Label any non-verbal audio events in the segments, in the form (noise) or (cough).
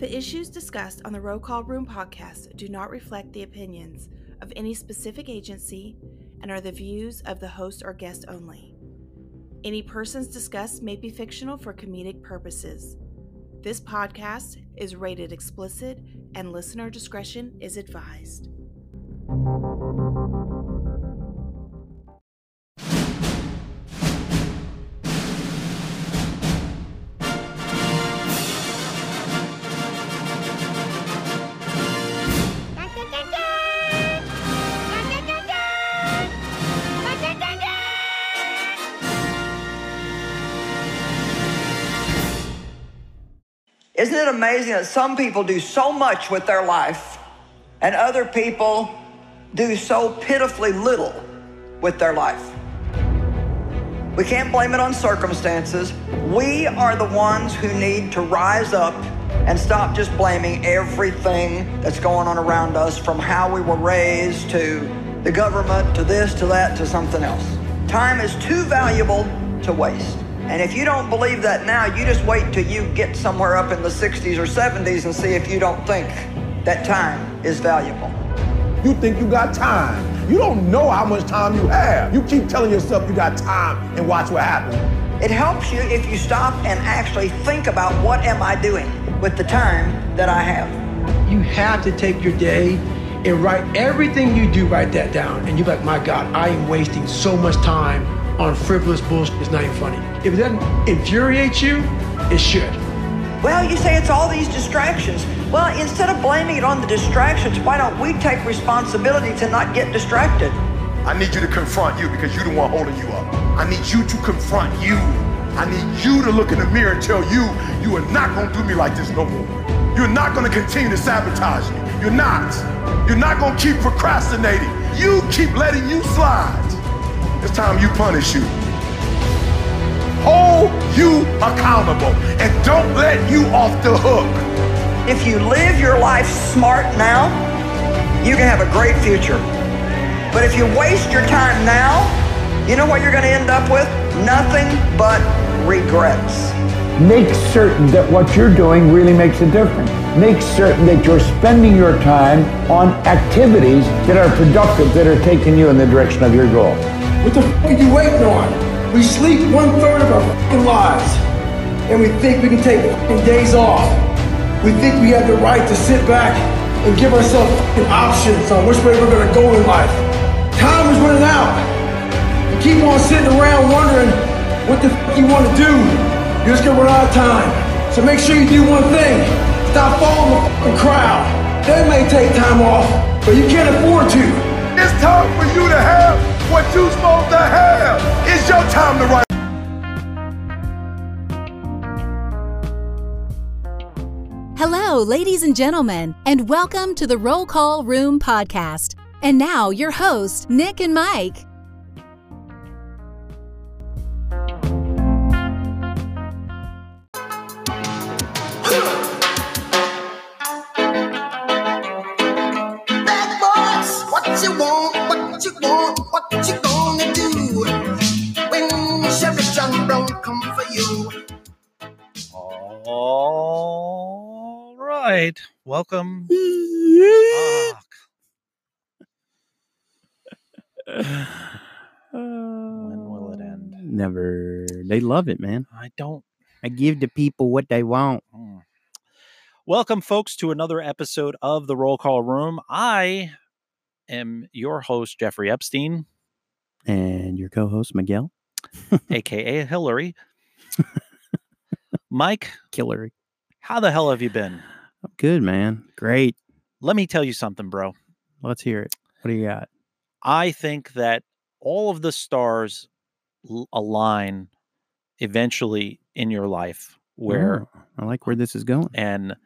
The issues discussed on the Roll Call Room podcast do not reflect the opinions of any specific agency and are the views of the host or guest only. Any persons discussed may be fictional for comedic purposes. This podcast is rated explicit and listener discretion is advised. Amazing that some people do so much with their life and other people do so pitifully little with their life? We can't blame it on circumstances. We are the ones who need to rise up and stop just blaming everything that's going on around us from how we were raised to the government to this to that to something else. Time is too valuable to waste. And if you don't believe that now, you just wait till you get somewhere up in the 60s or 70s and see if you don't think that time is valuable. You think you got time. You don't know how much time you have. You keep telling yourself you got time and watch what happens. It helps you if you stop and actually think about what am I doing with the time that I have. You have to take your day and write everything you do, write that down. And you're like, my God, I am wasting so much time on frivolous bullshit. It's not even funny. If it doesn't infuriate you, it should. Well, you say it's all these distractions. Well, instead of blaming it on the distractions, why don't we take responsibility to not get distracted? I need you to confront you because you're the one holding you up. I need you to confront you. I need you to look in the mirror and tell you, you are not going to do me like this no more. You're not going to continue to sabotage me. You're not. You're not going to keep procrastinating. You keep letting you slide. It's time you punish you. Hold you accountable and don't let you off the hook. If you live your life smart now, you can have a great future. But if you waste your time now, you know what you're going to end up with? Nothing but regrets. Make certain that what you're doing really makes a difference. Make certain that you're spending your time on activities that are productive, that are taking you in the direction of your goal. What the f are you waiting on? We sleep one third of our fucking lives. And we think we can take days off. We think we have the right to sit back and give ourselves options on which way we're gonna go in life. Time is running out. You keep on sitting around wondering what the fuck you wanna do. You're just gonna run out of time. So make sure you do one thing. Stop following the crowd. They may take time off, but you can't afford to. It's time for you to have what you're supposed to have. It's your time to write. Hello, ladies and gentlemen, and welcome to the Roll Call Room podcast. And now, your hosts, Nick and Mike. Right. Welcome. when will it end? (sighs) Never. They love it, man. I don't. I give the people what they want. Hmm. Welcome, folks, to another episode of the Roll Call Room. I am your host, Jeffrey Epstein, And your co-host Miguel (laughs) aka Hillary. Mike, Killer. how the hell have you been? Good man. Great. Let me tell you something, bro. Let's hear it. What do you got? I think that all of the stars align eventually in your life where Oh, I like where this is going. and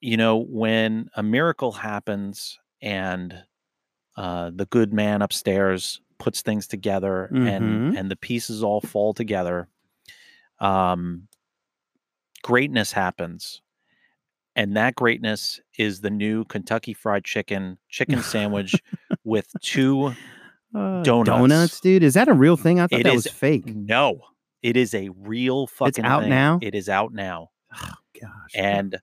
you know when a miracle happens and uh, the good man upstairs puts things together Mhm. and and the pieces all fall together um greatness happens and that greatness is the new kentucky fried chicken (laughs) chicken sandwich with two Uh, donuts. Donuts, dude. Is that a real thing? I thought It that is- was fake. no it is a real fucking It's out thing. now? it is out now Gosh. and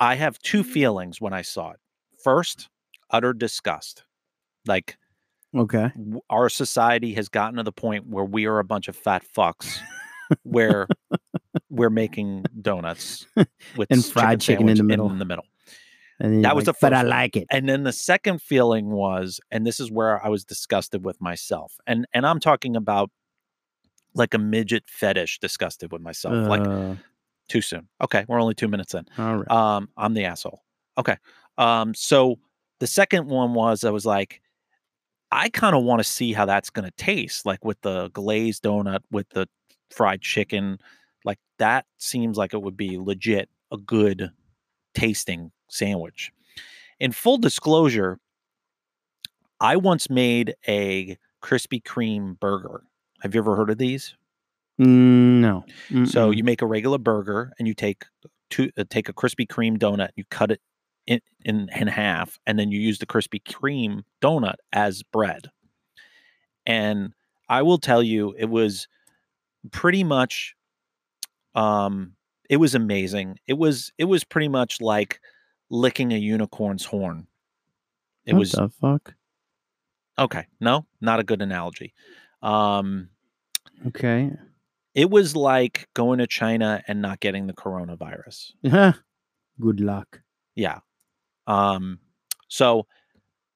I have two feelings when I saw it. First, utter disgust. Like Okay. our society has gotten to the point where we are a bunch of fat fucks (laughs) where we're making donuts (laughs) with And fried chicken in the middle. in the middle. And That was like, the But I like it. And then the second feeling was, and this is where I was disgusted with myself. And and I'm talking about like a midget fetish disgusted with myself. like Uh, too soon. Okay, we're only two minutes in. all right. Um, I'm the asshole. Okay. Um, so the second one was I was like, I kind of want to see how that's gonna taste, like with the glazed donut with the fried chicken. Like that seems like it would be legit a good tasting sandwich. In full disclosure, I once made a Krispy Kreme burger. Have you ever heard of these? Mm, no. So Mm-mm. you make a regular burger and you take two uh, take a Krispy Kreme donut, you cut it in, in in half, and then you use the Krispy Kreme donut as bread. And I will tell you, it was pretty much um it was amazing. It was it was pretty much like licking a unicorn's horn. It what was the fuck? okay. No, not a good analogy. Um Okay. it was like going to China and not getting the coronavirus. (laughs) Good luck. Yeah. Um, so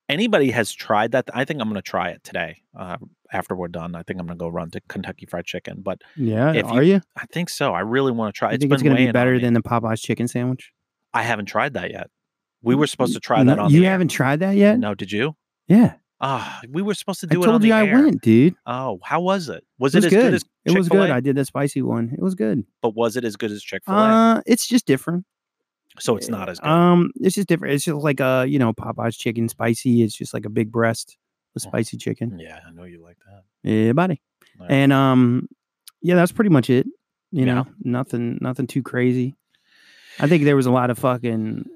anybody has tried that, I think I'm going to try it today. Uh, after we're done, I think I'm going to go run to Kentucky Fried Chicken. But Yeah. If are you? I think so. I really want to try. You It's think it's going to be better than the Popeyes chicken sandwich? I haven't tried that yet. We were supposed to try No, that on. You haven't tried that yet? No, did you? Yeah. Ah, we were supposed to do I it told you I air. went, dude. Oh, how was it? Was It it, was as good. good as it was Chick-fil-A? good. I did the spicy one. It was good. But was it as good as Chick Fil A? Uh, it's just different. so it's not as good. Um, it's just different. It's just like a you know, Popeyes chicken spicy. It's just like a big breast Oh. spicy chicken. yeah, I know you like that. Yeah, buddy. Right. And um, yeah, that's pretty much it. You Yeah. know, nothing, nothing too crazy. I think there was a lot of fucking,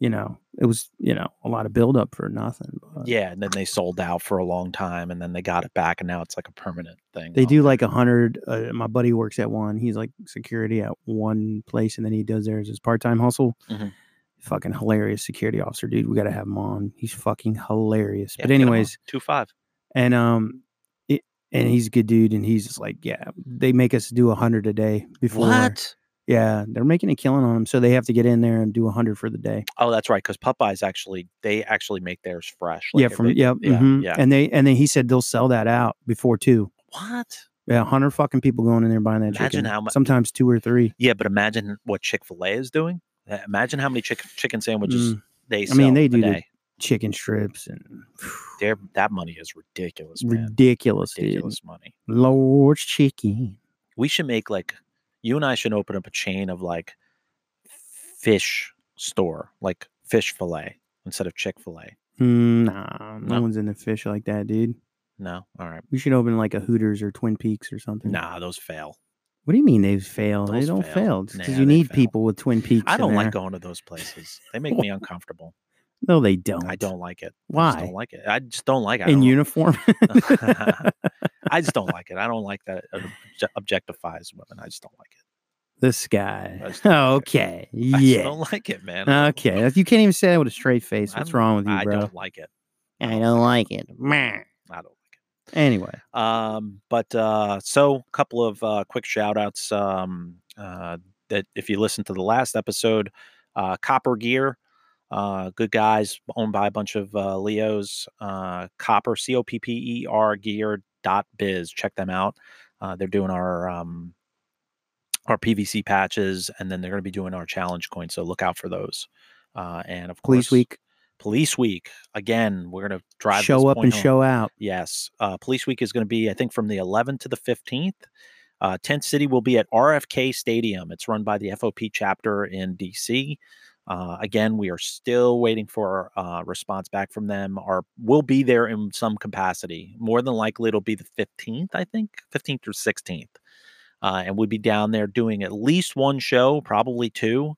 you know, it was you know a lot of build up for nothing. But Yeah, and then they sold out for a long time, and then they got it back, and now it's like a permanent thing. They do like a hundred. Uh, my buddy works at one. He's like security at one place, and then he does theirs as part time hustle. Mhm. Fucking hilarious security officer, dude. We got to have him on. He's fucking hilarious. Yeah, but get 'em on. anyways, two five. and um, it, and he's a good dude, and he's just like, yeah, they make us do a hundred a day before. What? Yeah, they're making a killing on them, so they have to get in there and do a hundred for the day. Oh, that's right. Because Popeyes actually they actually make theirs fresh. Like yeah, from they- yeah, yeah, mhm. yeah. And they and then he said they'll sell that out before two. what? Yeah, hundred fucking people going in there buying that Imagine chicken. how mu- Sometimes two or three. Yeah, but imagine what Chick Fil A is doing. Uh, Imagine how many chicken chicken sandwiches Mm. they I mean, they do the chicken strips and (sighs) Their that money is ridiculous, man. ridiculous, dude. Ridiculous money. Lord's chicken. We should make like you and I should open up a chain of like fish store, like fish fillet instead of Chick Fil A. Mm, nah, no No? one's into fish like that, dude. No, all right. We should open like a Hooters or Twin Peaks or something. Nah, those fail. What do you mean they've failed? They don't fail. fail. because Nah, you need fail. people with Twin Peaks. I don't like going to those places. They make me uncomfortable. No, they don't. I don't like it. Why? I just don't like it. I just don't like it. In uniform? I just don't like it. I don't like that it objectifies women. I just don't like it. this guy. Just like it. Okay. I just don't like it, man. Okay. You can't even say that with a straight face. What's wrong with you, bro? I don't like it. I don't like it. Meh. I don't Anyway. Um, but uh, so a couple of uh, quick shout outs. Um, uh, that if you listen to the last episode, uh, Copper Gear, uh, good guys, owned by a bunch of uh, Leos. Uh, Copper C O P P E R Gear dot biz. Check them out. Uh, they're doing our um, our PVC patches, and then they're going to be doing our challenge coins. So look out for those. Uh, and of Police course, Week. Police Week again. We're going to drive Show up and home. show out. Yes. Uh, Police Week is going to be, I think, from the 11th to the 15th. Uh, Tent City will be at RFK Stadium. It's run by the FOP chapter in DC. Uh, again, we are still waiting for uh, response back from them. Our we'll be there in some capacity. More than likely, it'll be the 15th, I think, 15th or 16th, uh, and we'll be down there doing at least one show, probably two.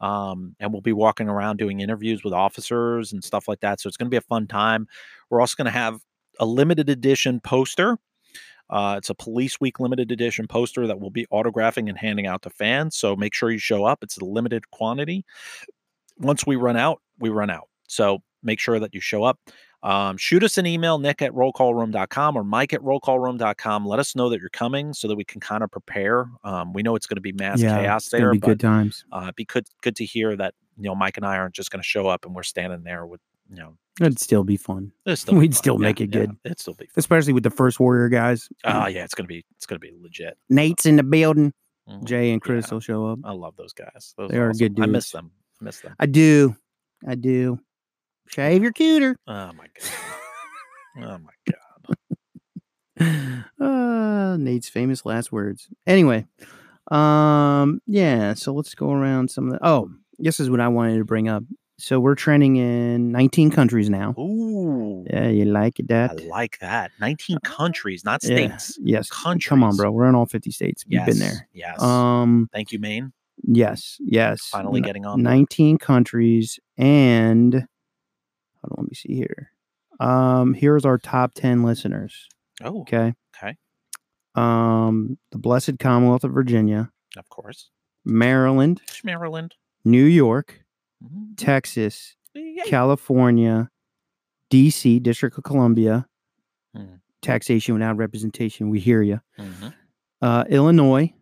Um, and we'll be walking around doing interviews with officers and stuff like that. So it's going to be a fun time. We're also going to have a limited edition poster Uh, it's a Police Week limited edition poster that we'll be autographing and handing out to fans. So make sure you show up. It's a limited quantity. Once we run out, we run out. So make sure that you show up. Um, shoot us an email, nick at rollcallroom.com or mike at rollcallroom.com. Let us know that you're coming so that we can kind of prepare. Um, we know it's going to be mass yeah, chaos there, be but good times. uh, it'd be good, good to hear that, you know, Mike and I aren't just going to show up and we're standing there with, you know, It'd still be fun, (laughs) still be We'd fun. still Yeah, make it yeah, good. It'd still be fun. especially with the first Warrior guys. Oh yeah, it's gonna be it's gonna be legit. Nate's in the building. Mhm. Jay and Chris Yeah. will show up. I love those guys. Those They are awesome. good I miss them. I miss them. I do. I do. Shave your cooter. Oh my god. (laughs) Oh my god. uh, Nate's famous last words. Anyway, um, yeah. So let's go around some of the. Oh, this is what I wanted to bring up. So we're trending in 19 countries now. Ooh. Yeah, you like that? I like that. 19 countries, not Yeah, states. Yes. Come on, bro. We're in all 50 states. We've been there. Yes. Um. Thank you, Maine. Yes. Yes. Finally getting on. 19 countries and hold on, let me see here. Um, here's our top 10 listeners. Oh, Okay. okay. Um, the Blessed Commonwealth of Virginia, Of course. Maryland, Maryland. New York, Mhm. Texas, Yay. California, DC, District of Columbia, Hmm. taxation without representation. We hear you. Mhm. Uh, Illinois,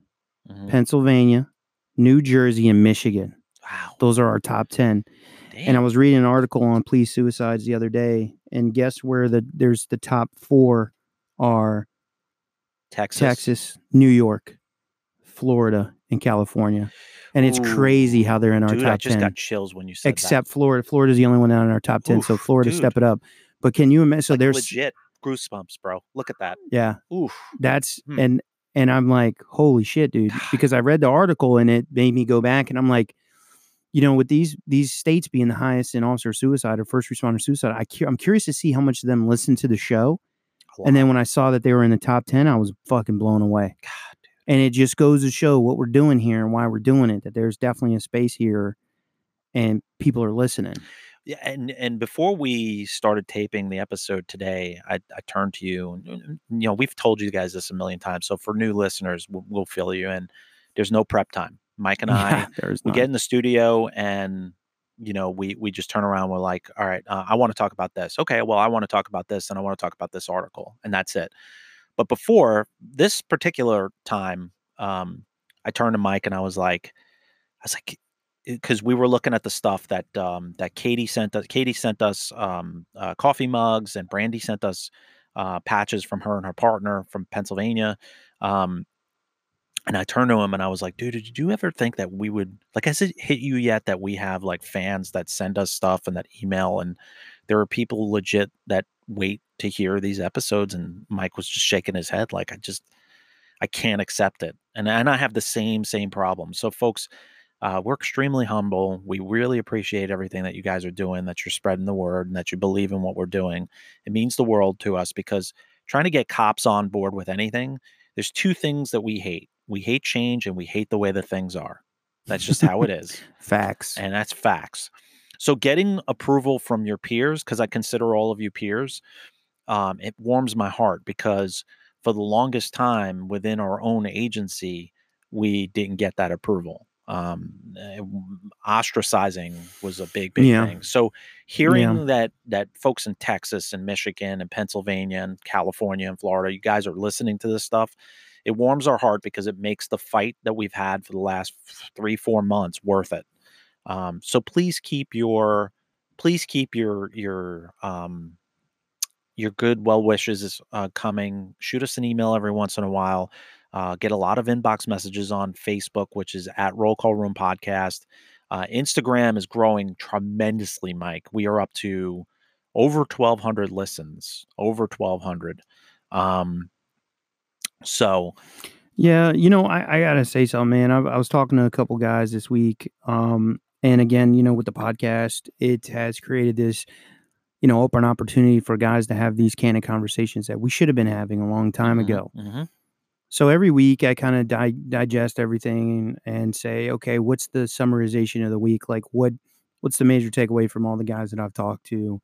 Mhm. Pennsylvania, New Jersey, and Michigan. Wow. Those are our top 10. And I was reading an article on police suicides the other day, and guess where the there's the top four are Texas. Texas, New York, Florida, and California. And it's crazy how they're in our Dude, top I just 10. got chills when you said Except Florida. Florida's the only one not in our top 10. so Florida dude. step it up. But can you imagine? So Like, there's legit goosebumps, bro. Look at that. yeah, Oof. that's Hmm. and and I'm like, holy shit, dude. Because I read the article and it made me go back and I'm like, you know, with these these states being the highest in officer suicide or first responder suicide, I cu- I'm curious to see how much of them listen to the show. And then when I saw that they were in the top 10, I was fucking blown away. God, dude. And it just goes to show what we're doing here and why we're doing it, that there's definitely a space here and people are listening. Yeah, and and before we started taping the episode today, I, I turned to you. And, you know, we've told you guys this a million times. So for new listeners, we'll, we'll fill you in. There's no prep time. Mike and I, Yeah, there's we none. get in the studio and you know we we just turn around we're like all right uh, i want to talk about this okay well i want to talk about this and i want to talk about this article and that's it but before this particular time um i turned to mike and i was like i was like because we were looking at the stuff that um that katie sent us katie sent us um uh, coffee mugs and Brandi sent us uh patches from her and her partner from pennsylvania um and I turned to him and I was like, dude, did you ever think that we would like has it hit you yet that we have like fans that send us stuff and that email and there are people legit that wait to hear these episodes and Mike was just shaking his head like I just I can't accept it. And and I have the same same problem. So folks, uh, we're extremely humble. We really appreciate everything that you guys are doing, that you're spreading the word, and that you believe in what we're doing. It means the world to us because trying to get cops on board with anything, there's two things that we hate. We hate change and we hate the way that things are. That's just how it is. (laughs) Facts. And that's facts. So getting approval from your peers, because I consider all of you peers, um, it warms my heart because for the longest time within our own agency, we didn't get that approval. Um, eh, ostracizing was a big, big Yeah. thing. So hearing that that folks in Texas and Michigan and Pennsylvania and California and Florida, you guys are listening to this stuff, it warms our heart because it makes the fight that we've had for the last three, four months worth it. Um, so please keep your please keep your your um your good well wishes uh, coming. Shoot us an email every once in a while. Uh, get a lot of inbox messages on Facebook, which is at Roll Call Room Podcast. Uh, Instagram is growing tremendously, Mike. We are up to over 1,200 listens, over 1,200. Um, so, Yeah, you know, I, I gotta say something, man. I, I was talking to a couple guys this week, um, and again, you know, with the podcast, it has created this, you know, open opportunity for guys to have these candid conversations that we should have been having a long time mhm, ago. mhm. So every week, I kind of di- digest everything and say, okay, what's the summarization of the week? Like, what what's the major takeaway from all the guys that I've talked to?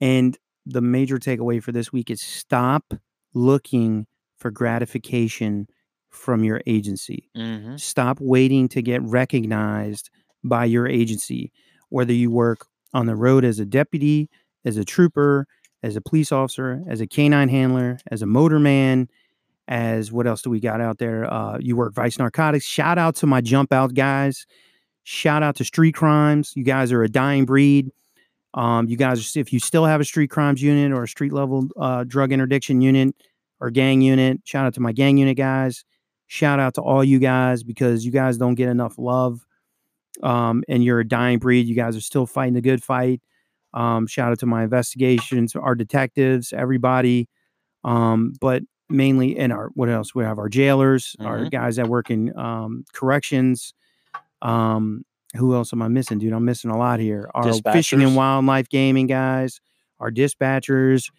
And the major takeaway for this week is stop looking for gratification from your agency. hmm Stop waiting to get recognized by your agency, whether you work on the road as a deputy, as a trooper, as a police officer, as a canine handler, as a motorman, as what else do we got out there? Uh, you work vice narcotics. Shout out to my jump out guys. Shout out to street crimes. You guys are a dying breed. Um, you guys, if you still have a street crimes unit or a street level uh, drug interdiction unit or gang unit, shout out to my gang unit guys. Shout out to all you guys because you guys don't get enough love. Um, and you're a dying breed. You guys are still fighting a good fight. Um, shout out to my investigations, our detectives, everybody. Um, but mainly in our what else? We have our jailers, our Mhm. guys that work in um, corrections. Um, who else am I missing, dude? I'm missing a lot here. Our fishing and wildlife gaming guys, our dispatchers,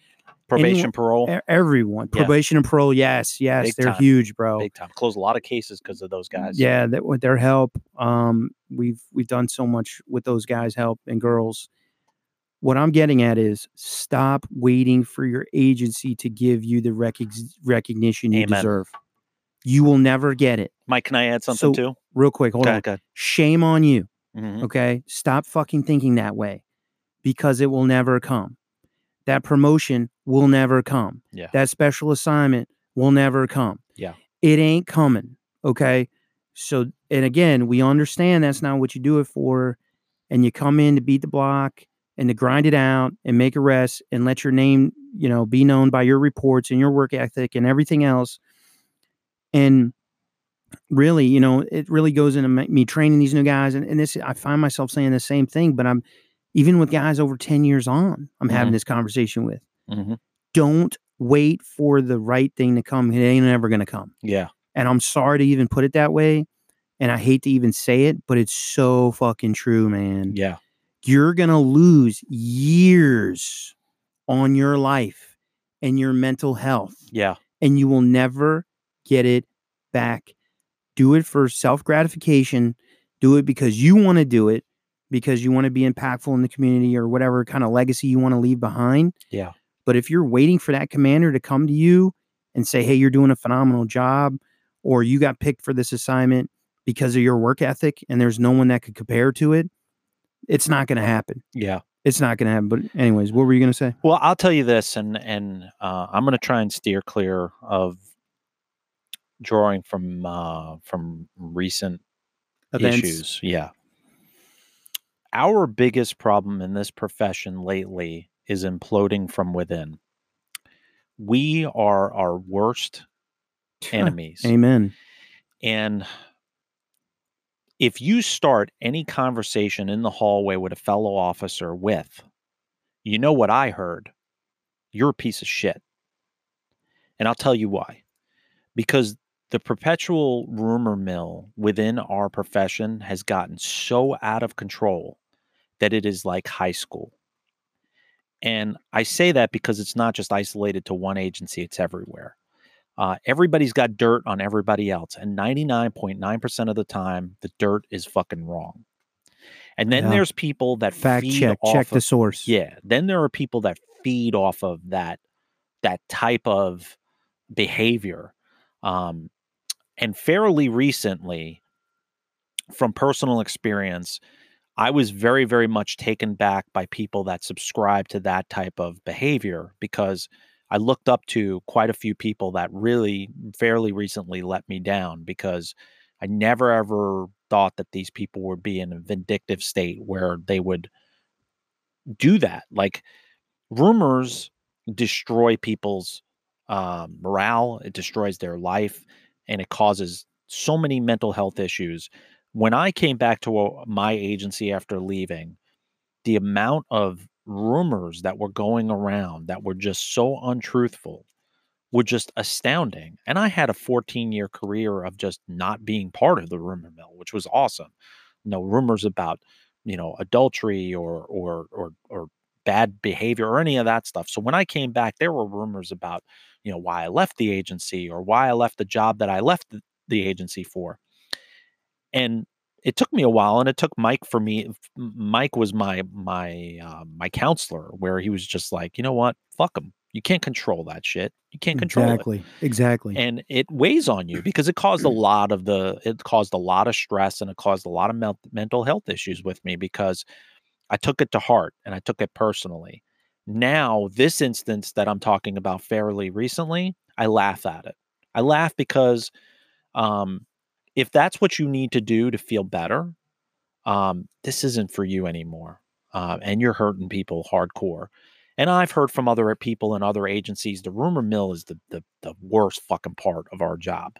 Probation, anyone- parole, everyone. Yeah. Probation and parole, yes, yes, Big they're time. huge, bro. big time. Close a lot of cases because of those guys. Yeah, that with their help, um, we've we've done so much with those guys' help and girls. What I'm getting at is stop waiting for your agency to give you the recog- recognition you Amen. deserve. You will never get it. Mike, can I add something So, too? Real quick, hold on. Shame on you. Mhm. Okay. Stop fucking thinking that way because it will never come. That promotion will never come. Yeah. That special assignment will never come. Yeah. It ain't coming. Okay. So, and again, we understand that's not what you do it for. And you come in to beat the block and to grind it out and make arrests and let your name, you know, be known by your reports and your work ethic and everything else. And really, you know, it really goes into me me training these new guys. And, and this, I find myself saying the same thing, but I'm even with guys over 10 years on, I'm having Mhm. this conversation with. Mhm. Don't wait for the right thing to come. It ain't never going to come. Yeah. And I'm sorry to even put it that way. And I hate to even say it, but it's so fucking true, man. Yeah. You're going to lose years on your life and your mental health Yeah. and you will never get it back. Do it for self gratification. Do it because you want to do it, because you want to be impactful in the community or whatever kind of legacy you want to leave behind. Yeah. But if you're waiting for that commander to come to you and say, hey, you're doing a phenomenal job, or you got picked for this assignment because of your work ethic and there's no one that could compare to it, it's not going to happen. Yeah. It's not going to happen. But, anyways, what were you going to say? Well, I'll tell you this, and and uh, I'm going to try and steer clear of drawing from uh, from recent Events. issues. Yeah. Our biggest problem in this profession lately is imploding from within. We are our worst enemies. Amen. And if you start any conversation in the hallway with a fellow officer with, you know what I heard? You're a piece of shit. And I'll tell you why. Because the perpetual rumor mill within our profession has gotten so out of control that it is like high school. And I say that because it's not just isolated to one agency, it's everywhere. Uh, everybody's got dirt on everybody else, and 99.9% of the time, the dirt is fucking wrong. And then Yeah. there's people that Fact feed check. Check the source. Yeah. Then there are people that feed off of that that type of behavior. Um, and fairly recently, from personal experience, I was very, very much taken back by people that subscribe to that type of behavior because I looked up to quite a few people that really fairly recently let me down because I never ever thought that these people would be in a vindictive state where they would do that. Like rumors destroy people's um, morale, it destroys their life, and it causes so many mental health issues. When I came back to my agency after leaving, the amount of rumors that were going around that were just so untruthful were just astounding. And I had a 14 year career of just not being part of the rumor mill, which was awesome. No rumors about, you know, adultery or or or or bad behavior or any of that stuff. So when I came back, there were rumors about, you know, why I left the agency or why I left the job that I left the agency for. And it took me a while and it took Mike for me Mike was my my uh, my counselor where he was just like, "You know what? Fuck them. You can't control that shit. You can't control it. exactly. Exactly. and it weighs on you because it caused a (clears throat) lot of the it caused a lot of stress and it caused a lot of mel- mental health issues with me because i took it to heart and i took it personally now this instance that i'm talking about fairly recently i laugh at it i laugh because um if that's what you need to do to feel better um this isn't for you anymore uh, and you're hurting people hardcore and I've heard from other people in other agencies, the rumor mill is the the, the worst fucking part of our job.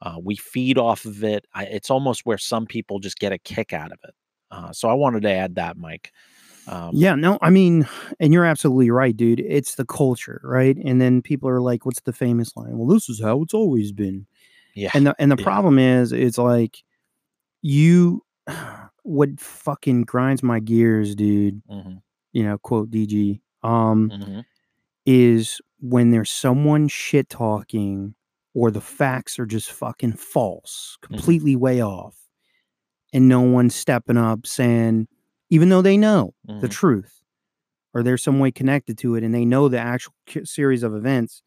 Uh, we feed off of it. I, it's almost where some people just get a kick out of it. Uh, so I wanted to add that, Mike. Um, Yeah, no, I mean, and you're absolutely right, dude. It's the culture, right? And then people are like, "What's the famous line?" Well, this is how it's always been. Yeah, And the and the Yeah. problem is, it's like you. (sighs) What fucking grinds my gears, dude? mhm, You know, quote DG. Um, mhm, is when there's someone shit talking or the facts are just fucking false, Mm-hmm. completely way off, and no one's stepping up saying, even though they know the mhm. truth or there's some way connected to it and they know the actual series of events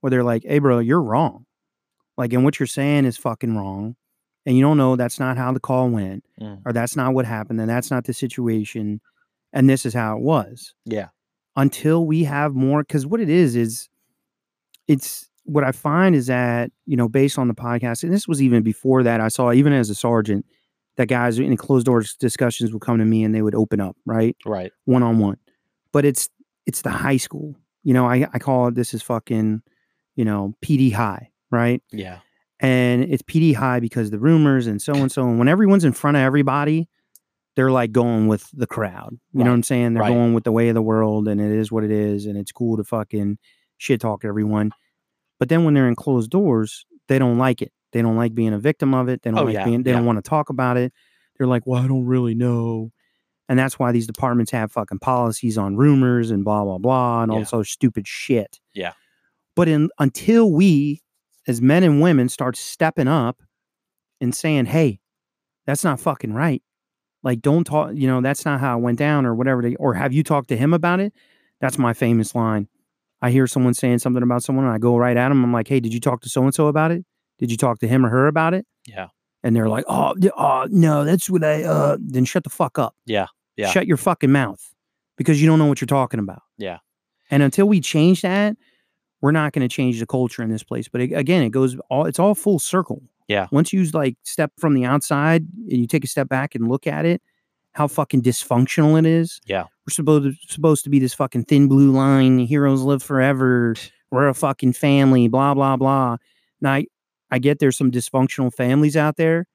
where they're like, hey, bro, you're wrong. Like, and what you're saying is fucking wrong. And you don't know that's not how the call went Mm. or that's not what happened and that's not the situation. And this is how it was yeah, until we have more because what it is is it's what i find is that you know based on the podcast and this was even before that i saw even as a sergeant that guys in closed doors discussions would come to me and they would open up right right, one-on-one but it's it's the high school you know i, I call it this is fucking you know pd high right yeah, and it's PD high because the rumors and so and so. And when everyone's in front of everybody, they're like going with the crowd. You know what I'm saying? They're right. going with the way of the world, and it is what it is, and it's cool to fucking shit talk everyone. But then when they're in closed doors, they don't like it. They don't like being a victim of it. They don't Oh, like yeah, being. They yeah. don't want to talk about it. They're like, well, I don't really know. And that's why these departments have fucking policies on rumors and blah blah blah and all this other stupid shit. Yeah. But in until we, as men and women, start stepping up and saying, "Hey, that's not fucking right." Like, don't talk. You know, that's not how it went down, or whatever. They, or have you talked to him about it? That's my famous line. I hear someone saying something about someone, and I go right at him. I'm like, "Hey, did you talk to so and so about it? Did you talk to him or her about it?" yeah, And they're like, "Oh, uh, no, that's what I." Uh, then shut the fuck up. yeah, yeah. Shut your fucking mouth because you don't know what you're talking about. Yeah. And until we change that, we're not going to change the culture in this place. But a- again, it goes all it's all full circle. Yeah. Once you like step from the outside and you take a step back and look at it, how fucking dysfunctional it is. Yeah. We're supposed to, supposed to be this fucking thin blue line, heroes live forever. We're a fucking family, blah blah blah. Now I, I get there's some dysfunctional families out there,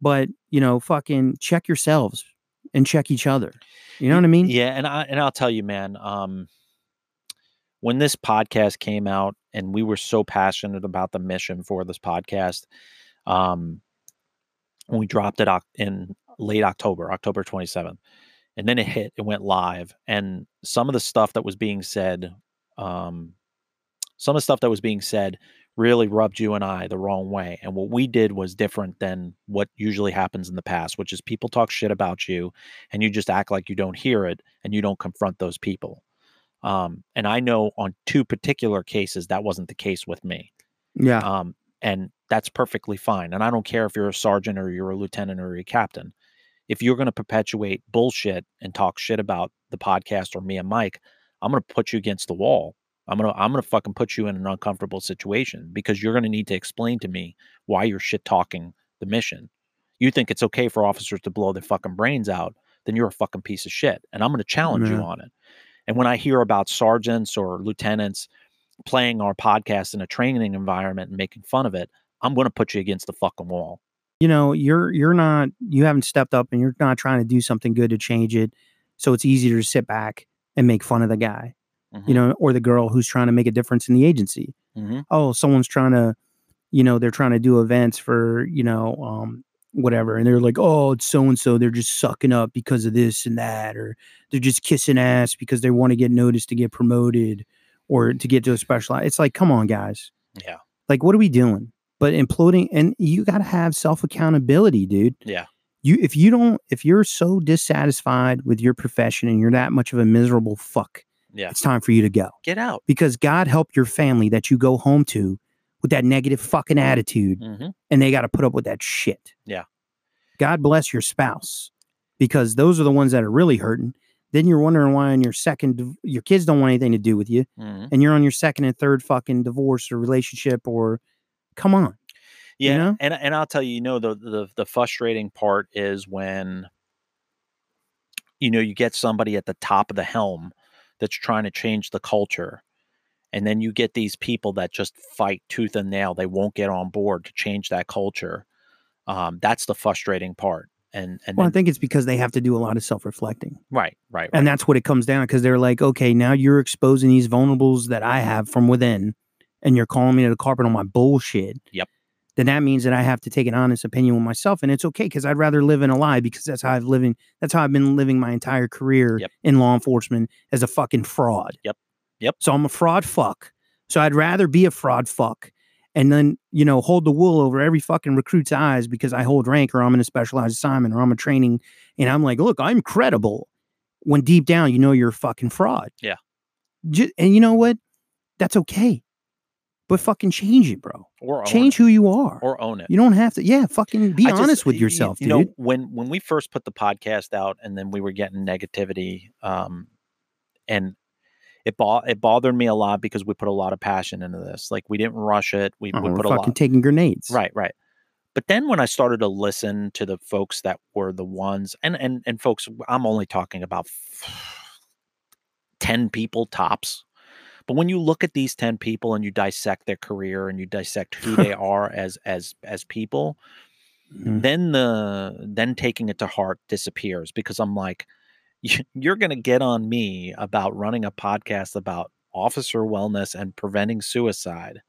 but you know, fucking check yourselves and check each other. You know what I mean? Yeah, and I and I'll tell you, man. Um, when this podcast came out, and we were so passionate about the mission for this podcast, um, when we dropped it in late October, October twenty seventh, and then it hit, it went live, and some of the stuff that was being said, um, some of the stuff that was being said really rubbed you and I the wrong way. And what we did was different than what usually happens in the past, which is people talk shit about you and you just act like you don't hear it and you don't confront those people. Um, and I know on two particular cases that wasn't the case with me. Yeah. Um, and that's perfectly fine. And I don't care if you're a sergeant or you're a lieutenant or you're a captain. If you're going to perpetuate bullshit and talk shit about the podcast or me and Mike, I'm going to put you against the wall. I'm going to I'm going to fucking put you in an uncomfortable situation because you're going to need to explain to me why you're shit talking the mission. You think it's okay for officers to blow their fucking brains out, then you're a fucking piece of shit. And I'm going to challenge you on it. And when I hear about sergeants or lieutenants playing our podcast in a training environment and making fun of it, I'm going to put you against the fucking wall. you know you're you're not you haven't stepped up and you're not trying to do something good to change it so it's easier to sit back and make fun of the guy you know or the girl who's trying to make a difference in the agency Mm-hmm. oh someone's trying to you know they're trying to do events for you know um whatever and they're like oh it's so and so they're just sucking up because of this and that or they're just kissing ass because they want to get noticed to get promoted or to get to a special it's like come on guys Yeah. like what are we doing but imploding and you got to have self accountability dude Yeah. you if you don't if you're so dissatisfied with your profession and you're that much of a miserable fuck Yeah. it's time for you to go Get out. because God help your family that you go home to with that negative fucking attitude hmm and they got to put up with that shit. Yeah. God bless your spouse because those are the ones that are really hurting. Then you're wondering why on your second, your kids don't want anything to do with you hmm and you're on your second and third fucking divorce or relationship or come on. Yeah, know? and and I'll tell you, you know, the the the frustrating part is when you know you get somebody at the top of the helm that's trying to change the culture, and then you get these people that just fight tooth and nail. They won't get on board to change that culture. Um, that's the frustrating part. And and Well, I think it's because they have to do a lot of self reflecting. right, right, And that's what it comes down to because they're like, okay, now you're exposing these vulnerables that I have from within and you're calling me to the carpet on my bullshit. Yep. Then that means that I have to take an honest opinion with myself. And it's okay because I'd rather live in a lie because that's how I've living that's how I've been living my entire career Yep. in law enforcement as a fucking fraud. Yep. Yep. So I'm a fraud fuck. So I'd rather be a fraud fuck and then, you know, hold the wool over every fucking recruit's eyes because I hold rank or I'm in a specialized assignment or I'm a training and I'm like, look, I'm credible. When deep down, you know you're a fucking fraud. Yeah. Ju- and you know what? That's okay. But fucking change it, bro. or Change it, who you are. or own it. you don't have to. Yeah, fucking be I just- honest with y- y- yourself, you dude. know, when when we first put the podcast out, and then we were getting negativity, um, and it bo- it bothered me a lot because we put a lot of passion into this. Like we didn't rush it. We, Oh, we we're put a fucking lot. taking grenades. Right, right. But then when I started to listen to the folks that were the ones, and and and folks, I'm only talking about ten people tops. But when you look at these ten people and you dissect their career and you dissect who they (laughs) are as as as people, Mhm. then the then taking it to heart disappears because I'm like, "You- you're going to get on me about running a podcast about officer wellness and preventing suicide,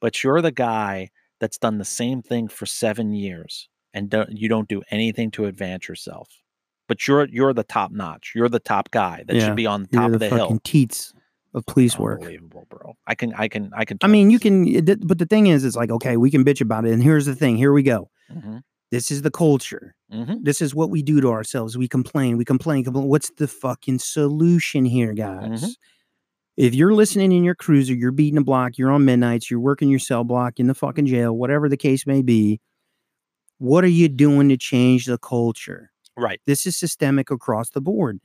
but you're the guy that's done the same thing for seven years and don't, you don't do anything to advance yourself. But you're you're the top notch. You're the top guy that Yeah, should be on the top the, of the fucking hill. teats of police work. Unbelievable, bro. I can I can I can. I mean, you can, but the thing is, it's like, okay, we can bitch about it. And here's the thing here we go. hmm This is the culture. hmm This is what we do to ourselves. We complain, we complain, complain. What's the fucking solution here, guys? Mhm. If you're listening in your cruiser, you're beating a block, you're on midnights, you're working your cell block in the fucking jail, whatever the case may be, what are you doing to change the culture? Right. This is systemic across the board.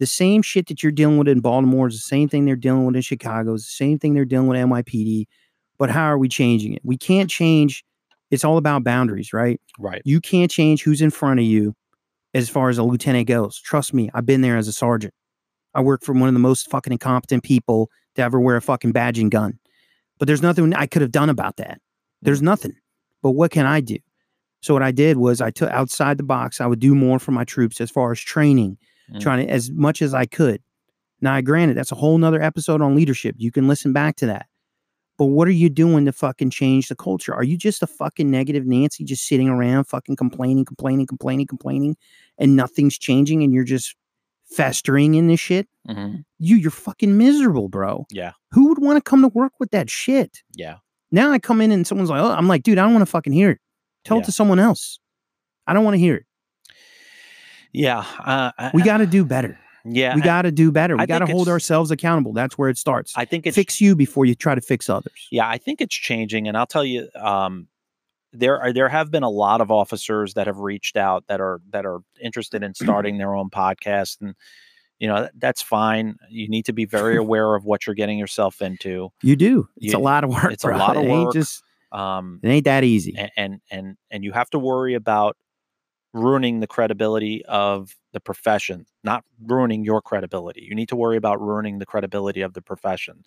The same shit that you're dealing with in Baltimore is the same thing they're dealing with in Chicago, is the same thing they're dealing with NYPD. But how are we changing it? We can't change. It's all about boundaries, right? Right. You can't change who's in front of you as far as a lieutenant goes. Trust me, I've been there as a sergeant. I work for one of the most fucking incompetent people to ever wear a fucking badge and gun. But there's nothing I could have done about that. There's nothing. But what can I do? So what I did was I took outside the box. I would do more for my troops as far as training, Mm. trying to as much as I could. Now, granted, that's a whole nother episode on leadership. You can listen back to that. But what are you doing to fucking change the culture? Are you just a fucking negative Nancy just sitting around fucking complaining, complaining, complaining, complaining, and nothing's changing and you're just festering in this shit? hmm You, you're fucking miserable, bro. Yeah. Who would want to come to work with that shit? Yeah. Now I come in and someone's like, oh, I'm like, dude, I don't want to fucking hear it. Tell Yeah. it to someone else. I don't want to hear it. Yeah. Uh, I- We got to do better. Yeah. We got to do better. We got to hold ourselves accountable. That's where it starts. I think it's Fix you before you try to fix others. Yeah, I think it's changing, and I'll tell you, um, there are there have been a lot of officers that have reached out that are that are interested in (clears throat) starting their own podcast, and you know that's fine. You need to be very (laughs) aware of what you're getting yourself into. You do. It's You- a lot of work. it's a lot of It ain't work. Just Um, it ain't that easy. a- and and and you have to worry about ruining the credibility of the profession, not ruining your credibility. You need to worry about ruining the credibility of the profession.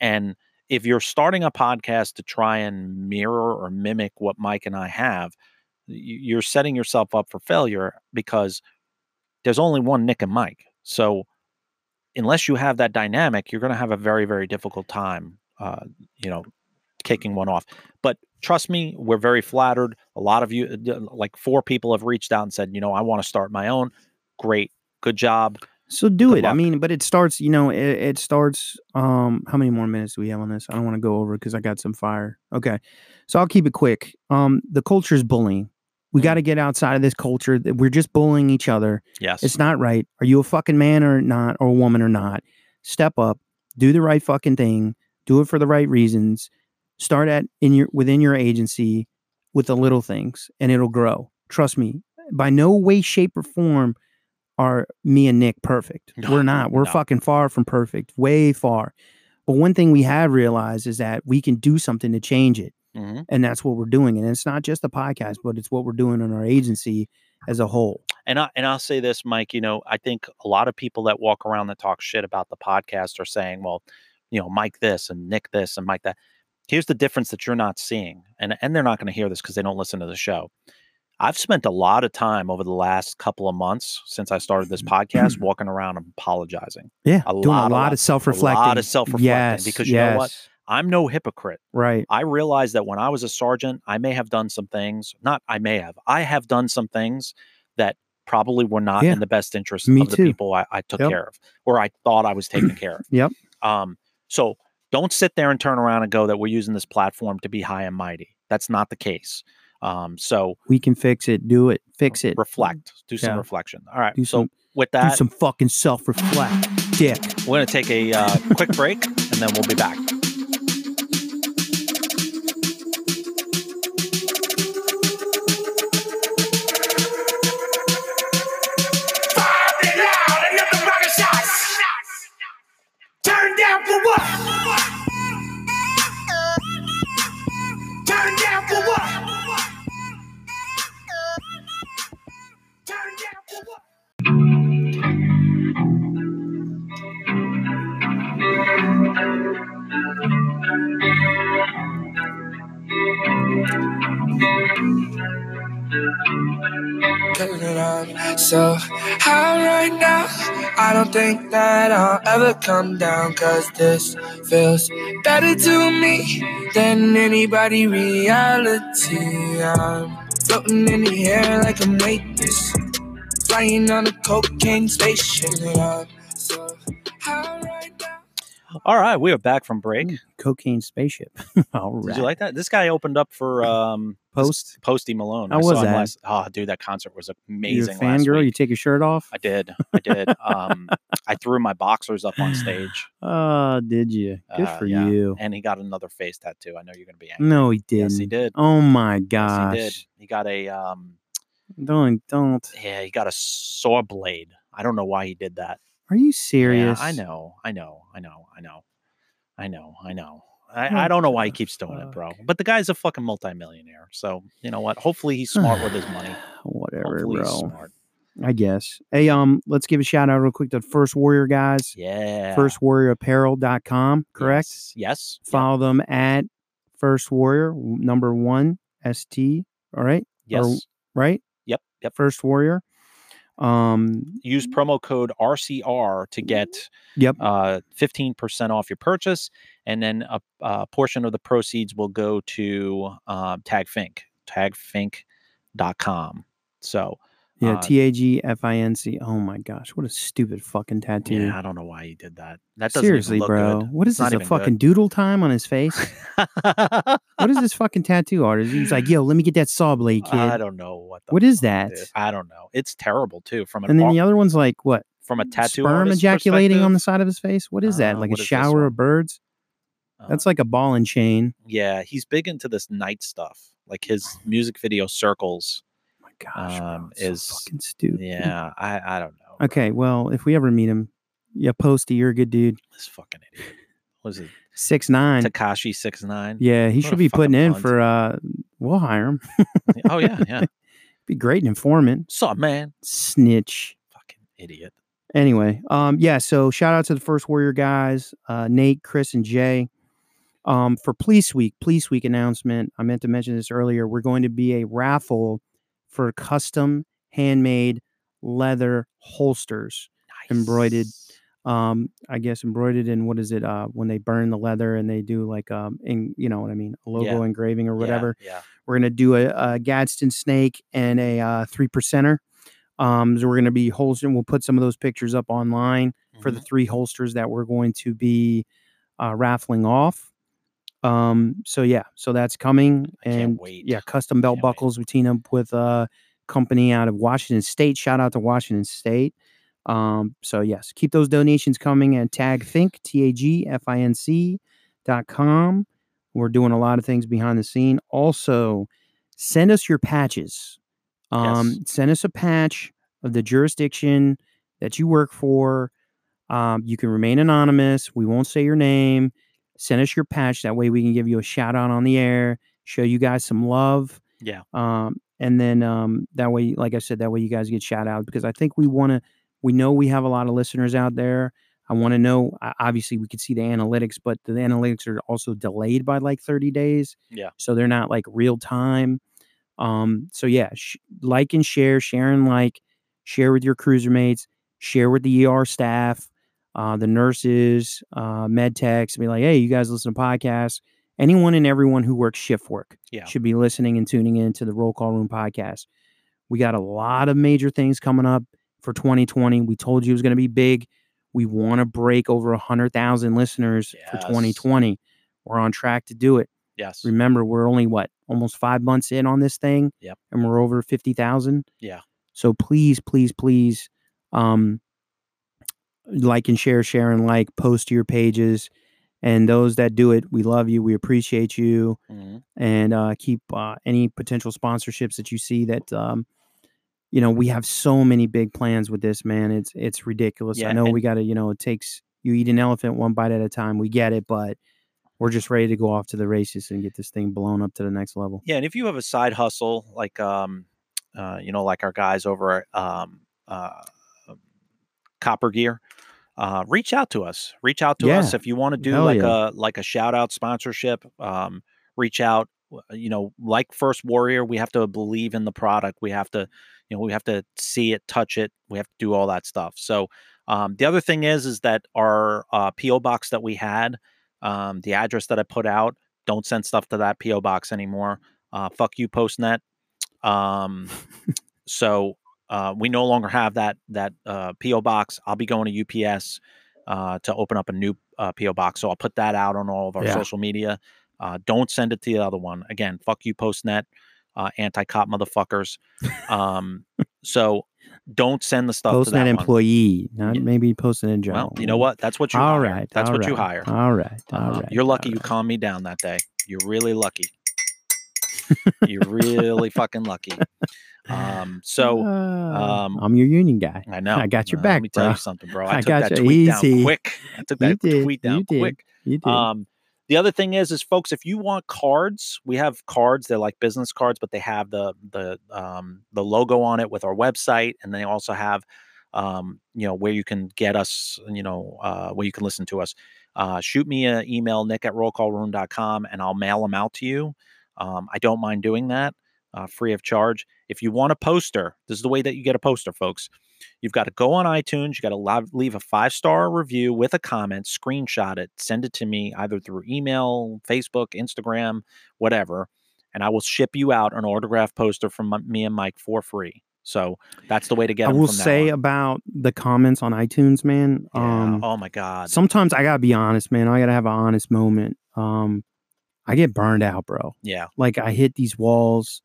And if you're starting a podcast to try and mirror or mimic what Mike and I have, you're setting yourself up for failure because there's only one Nick and Mike. So unless you have that dynamic, you're going to have a very, very difficult time, uh, you know, kicking one off. But trust me, we're very flattered. A lot of you, uh, like four people, have reached out and said, you know, I want to start my own. Great, good job. So do Good it. I mean, but it starts, you know, it, it starts um how many more minutes do we have on this? I don't want to go over because I got some fire. Okay. So I'll keep it quick. Um the culture is bullying. We Mm. got to get outside of this culture that we're just bullying each other. Yes. It's not right. Are you a fucking man or not or a woman or not? step up, do the right fucking thing, do it for the right reasons. Start at in your within your agency with the little things, and it'll grow. Trust me. By no way, shape, or form are me and Nick perfect. No, We're not. We're no. fucking far from perfect. Way far. But one thing we have realized is that we can do something to change it Mhm. and that's what we're doing and it's not just the podcast but it's what we're doing in our agency as a whole And I and I'll say this, Mike. You know, I think a lot of people that walk around that talk shit about the podcast are saying, "Well, you know, Mike this and Nick this and Mike that." Here's the difference that you're not seeing, and and they're not going to hear this because they don't listen to the show. I've spent a lot of time over the last couple of months since I started this podcast walking around and apologizing. yeah A doing lot, a lot, of self-reflecting A lot of self-reflecting yes, because you know what? I'm no hypocrite. right I realized that when I was a sergeant, I may have done some things, not I may have, I have done some things that probably were not Yeah. in the best interest Me of the too. people I, I took Yep. care of or I thought I was taking (clears throat) care of. Yep. Um, so don't sit there and turn around and go that we're using this platform to be high and mighty. That's not the case. Um, so we can fix it do it fix it reflect, do some Yeah. reflection. All right. Do so some- with do that, some fucking self-reflect dick we're going to take a uh, quick break and then we'll be back. Turn down for what? Cause I'm so high right now. I don't think that I'll ever come down. Cause this feels better to me than anybody reality. I'm floating in the air like I'm weightless. Flying on a cocaine spaceship. And I'm so high. All right. We are back from break. cocaine spaceship (laughs) all right Did you like that? This guy opened up for um, post Posty Malone. How I was that? Last, oh, dude, that concert was you're a amazing. fan last girl you take your shirt off I did. I did. (laughs) um, I threw my boxers up on stage. oh did you good Uh, for yeah. you And he got another face tattoo. I know you're going to be angry. no he didn't Yes, he did. oh my Yes, gosh he did. He got a um, don't don't yeah, he got a saw blade. I don't know why he did that. Are you serious Yeah, I know. I know. I know. I know. I know. I know. I, I don't know why he keeps doing it, bro. But the guy's a fucking multimillionaire. So you know what? Hopefully he's (sighs) smart with his money. whatever Hopefully he's bro smart. I guess. Hey, um, let's give a shout out real quick to First Warrior guys. Yeah. Firstwarriorapparel.com, correct? Yes. Yes. Follow them at First Warrior, number one, ST. All right. Yes. Right? Yep. Yep. First Warrior. Um, Use promo code RCR to get yep. uh, 15% off your purchase. And then a, a portion of the proceeds will go to um, TAGFINC, tagfinc.com. So, Yeah, uh, T A G F I N C. Oh my gosh, what a stupid fucking tattoo. yeah, I don't know why he did that. That doesn't Seriously, bro. good. What is It's this? A fucking doodle time on his face? (laughs) what is this fucking tattoo artist? He's like, yo, let me get that saw blade, kid. I don't know what. The What is that? I don't know. It's terrible too. From an and then the other one's like, what? from a tattoo Sperm ejaculating on the side of his face? What is that? Uh, Like a shower of birds? uh, That's like a ball and chain. yeah, he's big into this night stuff. Like his music video circles. Gosh, bro, Um, so is- fucking stupid. Yeah, I I don't know. Okay, well, if we ever meet him, yeah, Posty, you're a good dude. This fucking idiot. Was it Six nine. Tekashi six nine? Yeah, he What should be putting in for. uh We'll hire him. oh yeah, yeah. (laughs) Be great informant. Saw man. Snitch. Fucking idiot. Anyway, um, yeah. So shout out to the First Warrior guys, uh, Nate, Chris, and Jay. Um, for Police Week, Police Week announcement. I meant to mention this earlier. We're going to be a raffle for custom handmade leather holsters. embroidered um i guess embroidered in what is it? Uh, when they burn the leather and they do like um, in you know what I mean, a logo Yeah. engraving or whatever. Yeah. We're gonna do a, a Gadsden snake and a uh, three percenter. Um, so we're gonna be holstering. We'll put some of those pictures up online for the Mhm. three holsters that we're going to be uh, raffling off. Um, so yeah, so that's coming, and wait. yeah, custom belt Can't wait. buckles. We team up with a company out of Washington State. Shout out to Washington State. Um, so yes, keep those donations coming and tag think t a g f i n c dot com. We're doing a lot of things behind the scene. Also, send us your patches. Um, Yes. send us a patch of the jurisdiction that you work for. Um, you can remain anonymous. We won't say your name. Send us your patch. That way we can give you a shout out on the air, show you guys some love. Yeah. Um, and then um, that way, like I said, that way you guys get shout out because I think we want to, we know we have a lot of listeners out there. I want to know, obviously, we could see the analytics, but the analytics are also delayed by like 30 days. Yeah. So they're not like real time. Um, so yeah, sh- like and share, share and like, share with your cruiser mates, share with the ER staff, uh, the nurses, uh, med techs, be like, hey, you guys listen to podcasts. Anyone and everyone who works shift work Yeah. should be listening and tuning in to the Roll Call Room podcast. We got a lot of major things coming up for 2020. We told you it was going to be big. We want to break over 100,000 listeners for 2020. We're on track to do it. Yes. Remember, we're only what almost five months in on this thing. Yep. And we're over 50,000. Yeah. So please, please, please, um, like and share, share and like, post to your pages. And those that do it, we love you. We appreciate you. Mhm. And uh, keep uh, any potential sponsorships that you see that, um, you know, we have so many big plans with this, man. It's it's ridiculous. Yeah, I know and- we got to, you know, it takes you eat an elephant one bite at a time. We get it, but we're just ready to go off to the races and get this thing blown up to the next level. Yeah, and if you have a side hustle like um, uh, you know, like our guys over at um, uh, Copper Gear, uh, reach out to us. Reach out to us if you want to do Hell like yeah. a like a shout out sponsorship. Um, reach out. You know, like First Warrior, we have to believe in the product. We have to, you know, we have to see it, touch it. We have to do all that stuff. So um, the other thing is, is that our uh, PO box that we had, um, the address that I put out, don't send stuff to that PO box anymore. Uh, fuck you, Postnet. Um, (laughs) so uh, we no longer have that that uh, PO box. I'll be going to UPS uh, to open up a new uh, PO box. So I'll put that out on all of our Yeah. social media. Uh, don't send it to the other one. Again, fuck you, Postnet, uh, anti-cop motherfuckers. Um, so don't send the stuff to that Postnet one. employee, not Yeah. maybe Postnet in general. Well, you know what? That's what you All hire. right, That's all what you hire. All right, all right. You're lucky all you right. calmed me down that day. You're really lucky. You're really fucking lucky. Um, so Uh, um, I'm your union guy. I know. I got your Uh, back, Let me tell bro. you something, bro. (laughs) I, I took got that you. tweet Easy. down quick. I took You that did, tweet you down did, quick. You did. Um, the other thing is, is folks, if you want cards, we have cards. They're like business cards, but they have the the um, the logo on it with our website, and they also have, um, you know, where you can get us, you know, uh, where you can listen to us. Uh, shoot me an email, nick at rollcallroom.com, and I'll mail them out to you. Um, I don't mind doing that, uh, free of charge. If you want a poster, this is the way that you get a poster, folks. You've got to go on iTunes. You got to leave a five star review with a comment, screenshot it, send it to me either through email, Facebook, Instagram, whatever, and I will ship you out an autographed poster from my- me and Mike for free. So that's the way to get I will say about the comments on iTunes, man. Yeah. Um, oh my god. sometimes I gotta be honest, man. I gotta have an honest moment. Um, I get burned out, bro. yeah. Like I hit these walls,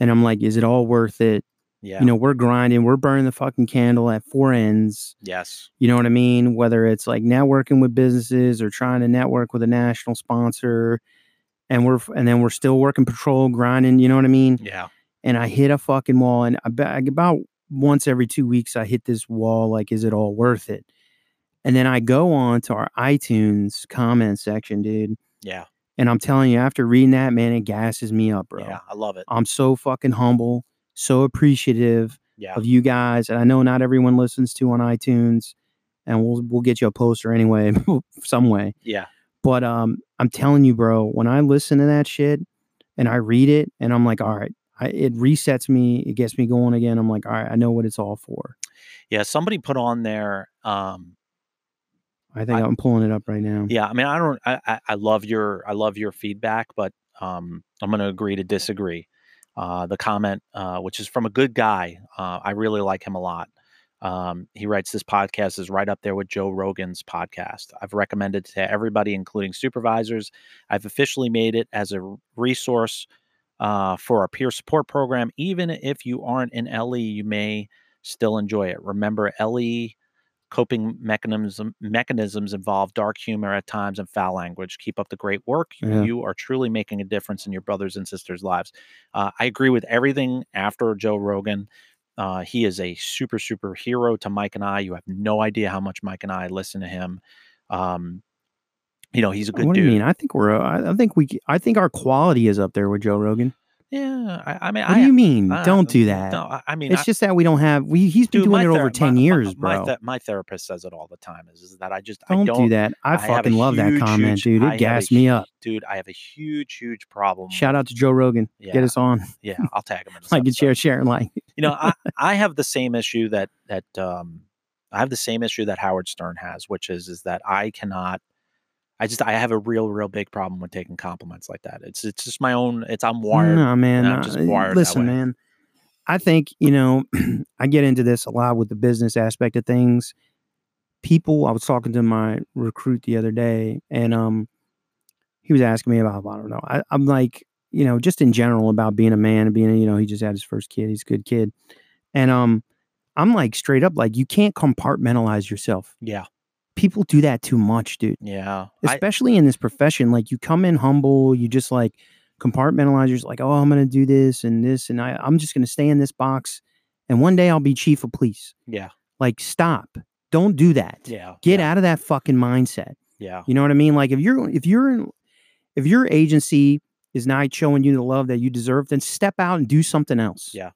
and I'm like, is it all worth it? Yeah. You know, we're grinding, we're burning the fucking candle at four ends. yes. You know what I mean? Whether it's like networking with businesses or trying to network with a national sponsor, and we're and then we're still working patrol, grinding. You know what I mean? Yeah. And I hit a fucking wall, and I about once every two weeks I hit this wall. Like, is it all worth it? And then I go on to our iTunes comment section, dude. Yeah. And I'm telling you, after reading that, man, it gasses me up, bro. Yeah. I love it. I'm so fucking humble, so appreciative Yeah. of you guys. And I know not everyone listens to on iTunes, and we'll we'll get you a poster anyway, (laughs) some way. Yeah. But um, I'm telling you, bro, when I listen to that shit and I read it, and I'm like, all right, I, it resets me, it gets me going again. I'm like, all right, I know what it's all for. Yeah. Somebody put on there. Um, I think I- am pulling it up right now. Yeah, I mean, I don't. I, I, love your I love your feedback, but um, I'm going to agree to disagree. Uh, the comment, uh, which is from a good guy, uh, I really like him a lot. Um, he writes this podcast is right up there with Joe Rogan's podcast. I've recommended to everybody, including supervisors. I've officially made it as a resource uh, for our peer support program. Even if you aren't in LE, you may still enjoy it. Remember, LE coping mechanism mechanisms involve dark humor at times and foul language. Keep up the great work. Yeah. You are truly making a difference in your brothers and sisters' lives. Uh, I agree with everything after Joe Rogan. Uh, he is a super super hero to Mike and I. You have no idea how much Mike and I listen to him. Um, you know, he's a good what dude. do you mean? I think we're. I, I think we. I think our quality is up there with Joe Rogan. Yeah, I, I mean, What I, do you mean? I- Don't do that. No, I, mean, it's just that we don't have. We. He's been dude, doing it over ten my- years, my, bro. My, the- my therapist says it all the time. Is, is that I just don't, I don't do that. I, fucking love that comment, huge- dude. It gassed me up. dude. I have a huge, huge problem. Shout out to Joe Rogan. Get us on. Yeah, (laughs) I'll tag him. Like episode. share, share, and like. You know, I, (laughs) I have the same issue that that um I have the same issue that Howard Stern has, which is is that I cannot. I just I have a real, real big problem with taking compliments like that. It's it's just my own. It's I'm wired. No, man. I'm just wired. listen, man. I think you know. (clears throat) I get into this a lot with the business aspect of things. People, I was talking to my recruit the other day, and um, he was asking me about. I don't know. I, I'm like, you know, just in general about being a man and being, a, you know, he just had his first kid. He's a good kid, and um, I'm like straight up, like you can't compartmentalize yourself. Yeah, People do that too much, dude. Yeah. I, especially in this profession like you come in humble you just like compartmentalize you're like oh i'm gonna do this and this and I, i'm just gonna stay in this box and one day i'll be chief of police. Yeah, like stop. Don't do that. Yeah. get yeah, out of that fucking mindset. Yeah, you know what i mean? Like if you're if you're in if your agency is not showing you the love that you deserve then step out and do something else. Yeah.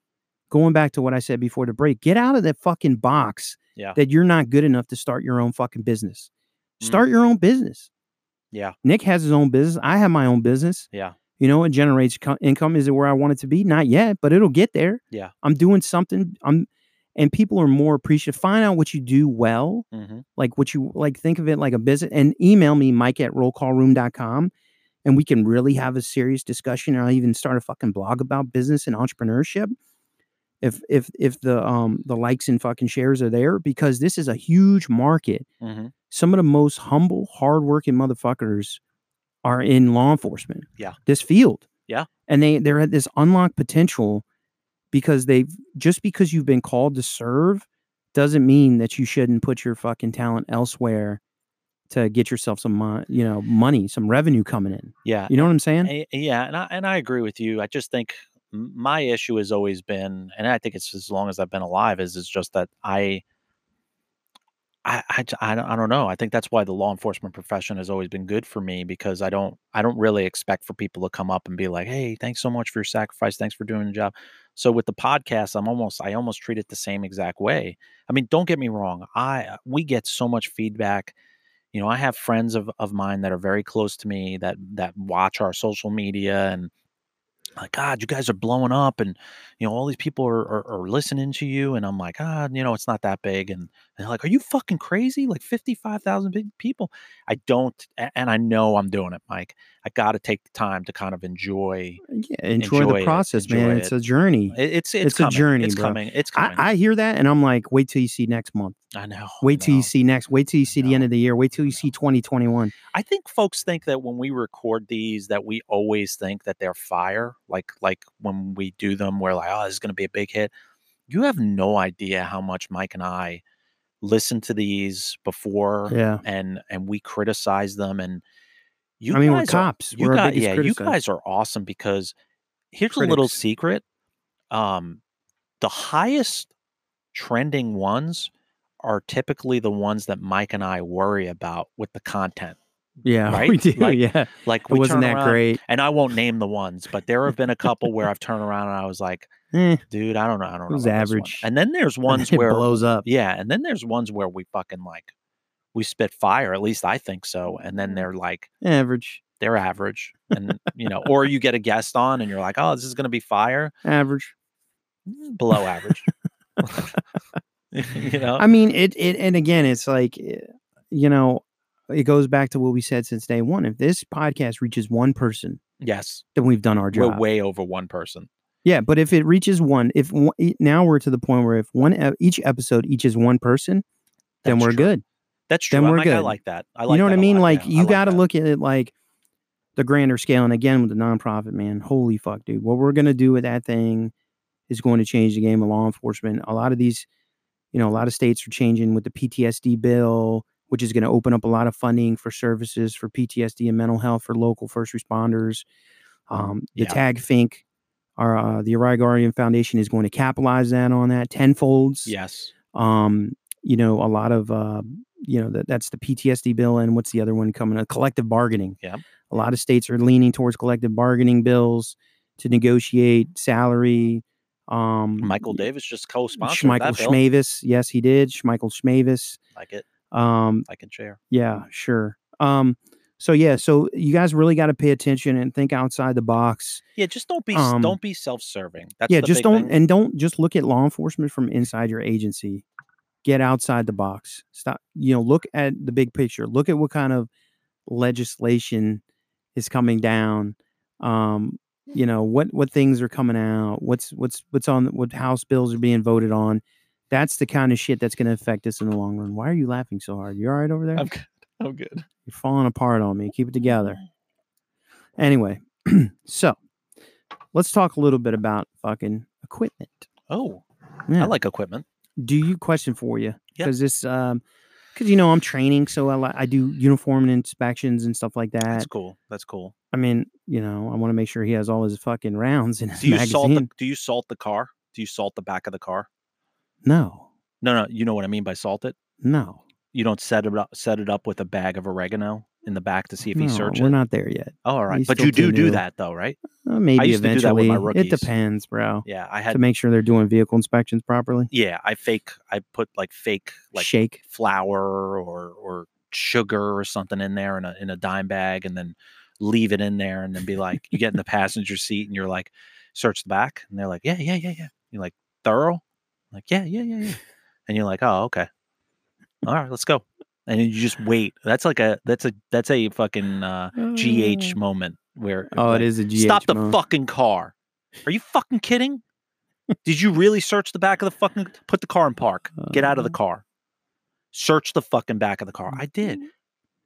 going back to what i said before the break get out of that fucking box yeah, that you're not good enough to start your own fucking business Mm. start your own business yeah, Nick has his own business. I have my own business. yeah, You know, it generates co- income. Is it where I want it to be? Not yet, but it'll get there. Yeah. I'm doing something. I'm, and people are more appreciative. Find out what you do well, hmm like what you like. Think of it like a business, and email me Mike at rollcallroom.com, and we can really have a serious discussion. Or I'll even start a fucking blog about business and entrepreneurship. If if if the um the likes and fucking shares are there, because this is a huge market hmm some of the most humble, hardworking motherfuckers are in law enforcement. Yeah. This field. Yeah. And they they're at this unlocked potential because they've just because you've been called to serve doesn't mean that you shouldn't put your fucking talent elsewhere to get yourself some mon- you know money, some revenue coming in. yeah. You know what I'm saying? Yeah, and I and I agree with you. I just think my issue has always been, and I think it's as long as I've been alive, is is just that I, don't I don't know. I think that's why the law enforcement profession has always been good for me because I don't I don't really expect for people to come up and be like, hey, thanks so much for your sacrifice, thanks for doing the job. So with the podcast, I'm almost I almost treat it the same exact way. I mean, don't get me wrong. I we get so much feedback you know i have friends of, of mine that are very close to me that that watch our social media and like god you guys are blowing up and you know all these people are, are, are listening to you and i'm like ah you know it's not that big and, and they're like are you fucking crazy like 55000 big people i don't and i know i'm doing it mike i gotta take the time to kind of enjoy uh, Yeah, enjoy, enjoy the it, process, man. enjoy It's it. a journey. it- it's it's, It's a journey, it's bro. coming it's coming I, I hear that and I'm like, wait till you see next month. I know I Wait till you see next. Wait till you see the end of the year. Wait till you see 2021. I think folks think that when we record these that we always think that they're fire. Like like when we do them, we're like, oh, this is gonna be a big hit. You have no idea how much Mike and I listen to these before Yeah. and and we criticize them and you I mean, we're guys are- cops. you We're guys, yeah, you guys are awesome because here's a little secret. Um the highest trending ones are typically the ones that Mike and I worry about with the content. Yeah, (laughs) right? we do. Like, yeah, Like it wasn't that around- great. and I won't name the ones, but there have been a couple where (laughs) I've turned around and I was like, Eh, dude, I don't know, I don't know. was this one." average. And then there's ones where it where blows up. yeah, and then there's ones where we fucking like we spit fire, at least I think so. And then they're like Average, they're average. And you know, or you get a guest on and you're like, oh, this is gonna be fire. average. Mm, Below average. (laughs) you know? I mean, it. It and again, it's like, eh, you know, it goes back to what we said since day one. If this podcast reaches one person, yes. then we've done our job. We're way over one person. yeah, but if it reaches one, if one, now we're to the point where if one each episode reaches one person, then we're true. good. That's true. Then I'm we're like, I good. like that. I like you know what I mean? lot. Like Yeah, you got to look at it like the grander scale. And again, with the nonprofit, man, holy fuck, dude, what we're gonna do with that thing is going to change the game of law enforcement. A lot of these you know, a lot of states are changing with the PTSD bill, which is going to open up a lot of funding for services for PTSD and mental health for local first responders. Um, the Yeah. TAGFINC, our uh, the Guardian Foundation is going to capitalize that on that tenfolds. Yes. Um, you know, a lot of uh, you know that that's the PTSD bill, and what's the other one coming? A collective bargaining. Yeah. A lot of states are leaning towards collective bargaining bills to negotiate salary. Um, Michael Davis just co-sponsored Michael. Schmavis, yes, he did. Michael Schmavis. Like it. Um, I can share. yeah, sure. Um, so yeah, so you guys really got to pay attention and think outside the box. Yeah, just don't be Um, don't be self-serving. That's yeah, just don't thing. and don't just look at law enforcement from inside your agency. Get outside the box. Stop. You know, look at the big picture. Look at what kind of legislation is coming down. Um, you know what what things are coming out. What's what's what's on what House bills are being voted on. That's the kind of shit that's going to affect us in the long run. Why are you laughing so hard? You all right over there? I'm good. I'm good. You're falling apart on me. Keep it together. Anyway, (clears throat) so let's talk a little bit about fucking equipment. Oh, Yeah. I like equipment. Do you question for you? Because this, um, because you know I'm training, so I I do uniform inspections and stuff like that. That's cool. That's cool. I mean, you know, I want to make sure he has all his fucking (laughs) rounds in his Do you magazine. salt the Do you salt the car? Do you salt the back of the car? No, No, no. You know what I mean by salt it. no, You don't set it up set it up with a bag of oregano in the back to see if no. he searches. We're not there yet. Oh, all right, He's but you do do new. that though, right? Uh, maybe used to do that with eventually. It depends, bro. Yeah, I had To make sure they're doing vehicle inspections properly. Yeah, I fake. I put like fake like Shake. flour or or sugar or something in there in a in a dime bag, and then leave it in there, and then be like, you get in the passenger seat, and you're like, search the back, and they're like, yeah, yeah, yeah, yeah. You're like thorough, like yeah, yeah, yeah, yeah, and you're like, oh, okay, all right, let's go, and you just wait. That's like a that's a that's a fucking uh, GH moment where Oh, like, it is a GH. stop the moment. fucking car. Are you fucking kidding? Did you really search the back of the fucking put the car in park? Get out of the Uh. car. Search the fucking back of the car. I did.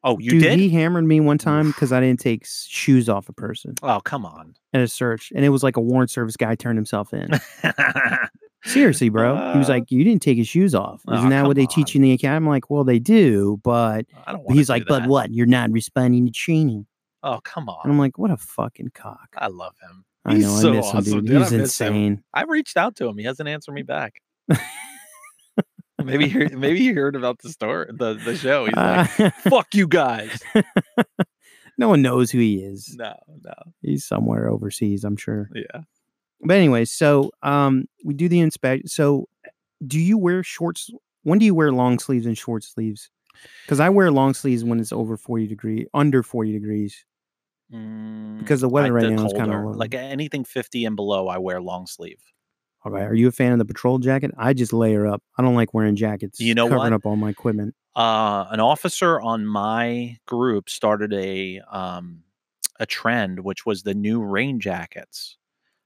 Oh, you Dude, did? he hammered me one time because I didn't take shoes off a person Oh, come on. at a search, and it was like a warrant service guy turned himself in. (laughs) Seriously, bro. He was Uh, like, "You didn't take his shoes off. oh, Isn't that what they teach you in the academy?" I'm like, "Well, they do, but." I don't but want he's like, "But what? You're not responding to training." Oh, come on. And I'm like, "What a fucking cock!" I love him. I He's know. so I miss him, awesome, dude. He's miss him. insane. I reached out to him. He hasn't answered me (laughs) back. maybe he, maybe he heard about the story, the, the show. He's like, Uh, (laughs) fuck you guys. (laughs) no one knows who he is. No, no. He's somewhere overseas, I'm sure. Yeah. But anyway, so um, we do the inspect. So, do you wear shorts? When do you wear long sleeves and short sleeves? Because I wear long sleeves when it's over forty degree, under forty degrees. Because the weather Mm, I- right the now is kinda like anything 50 and below, I wear long sleeve. All right, are you a fan of the patrol jacket? I just layer up. I don't like wearing jackets. You know covering what? up all my equipment. uh, an officer on my group started a um, a trend, which was the new rain jackets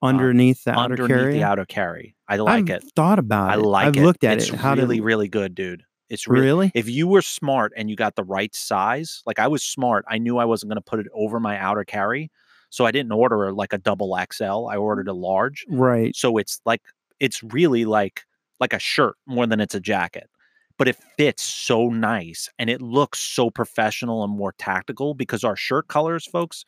Uh, underneath the outer underneath carry. the outer carry. I like I've it. thought about I it. like I've it. looked at it's it. How really, really good, dude. It's really, really? if you were smart and you got the right size, like I was smart, I knew I wasn't going to put it over my outer carry, so I didn't order like a double XL. I ordered a large, right. so it's like it's really like like a shirt more than it's a jacket but it fits so nice and it looks so professional and more tactical because our shirt colors folks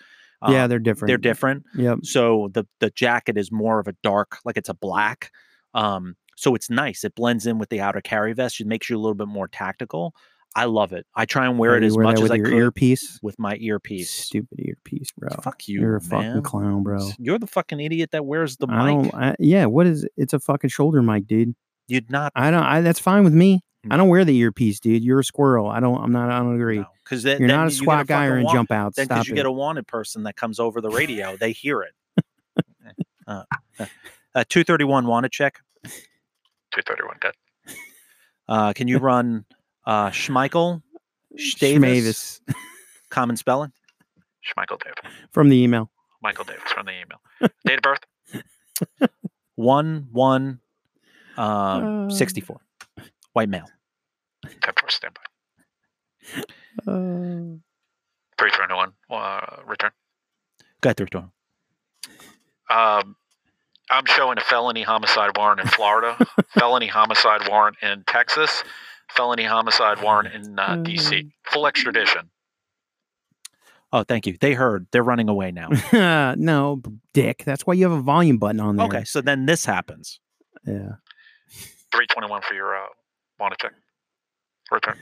yeah, um, they're different. they're different Yep. so the the jacket is more of a dark like it's a black um so it's nice it blends in with the outer carry vest it makes you a little bit more tactical i love it i try and wear Yeah, it as wear much as with i your could earpiece. with my earpiece Stupid earpiece, bro. fuck you You're a man. fucking clown, bro. you're the fucking idiot that wears the I mic don't. I, yeah, what is? It's a fucking shoulder mic, dude. you'd not I don't. I, that's fine with me. Mm. I don't wear the earpiece, dude. You're a squirrel. I don't. I'm not. I don't agree. because then You're not a you SWAT guy or fucking a want- jump out. Then because you it. get a wanted person that comes over the radio, they hear it. (laughs) uh, uh, 231 wanted check. 231 dead. Uh, can you (laughs) run uh, Schmeichel, Davis, (laughs) common spelling? Schmeichel Dave. from the email. Michael Davis from the email. Date of birth? One, one, um, Uh. 64. White male. 10 4 standby. Uh, 321 uh, return. Go ahead, through to him. Um, I'm showing a felony homicide warrant in Florida, (laughs) felony homicide warrant in Texas, felony homicide warrant in uh, DC. Full extradition. Oh, thank you. They heard. They're running away now. (laughs) no, dick. That's why you have a volume button on there. okay, so then this happens. Yeah. 321 for your uh, want to check. Return.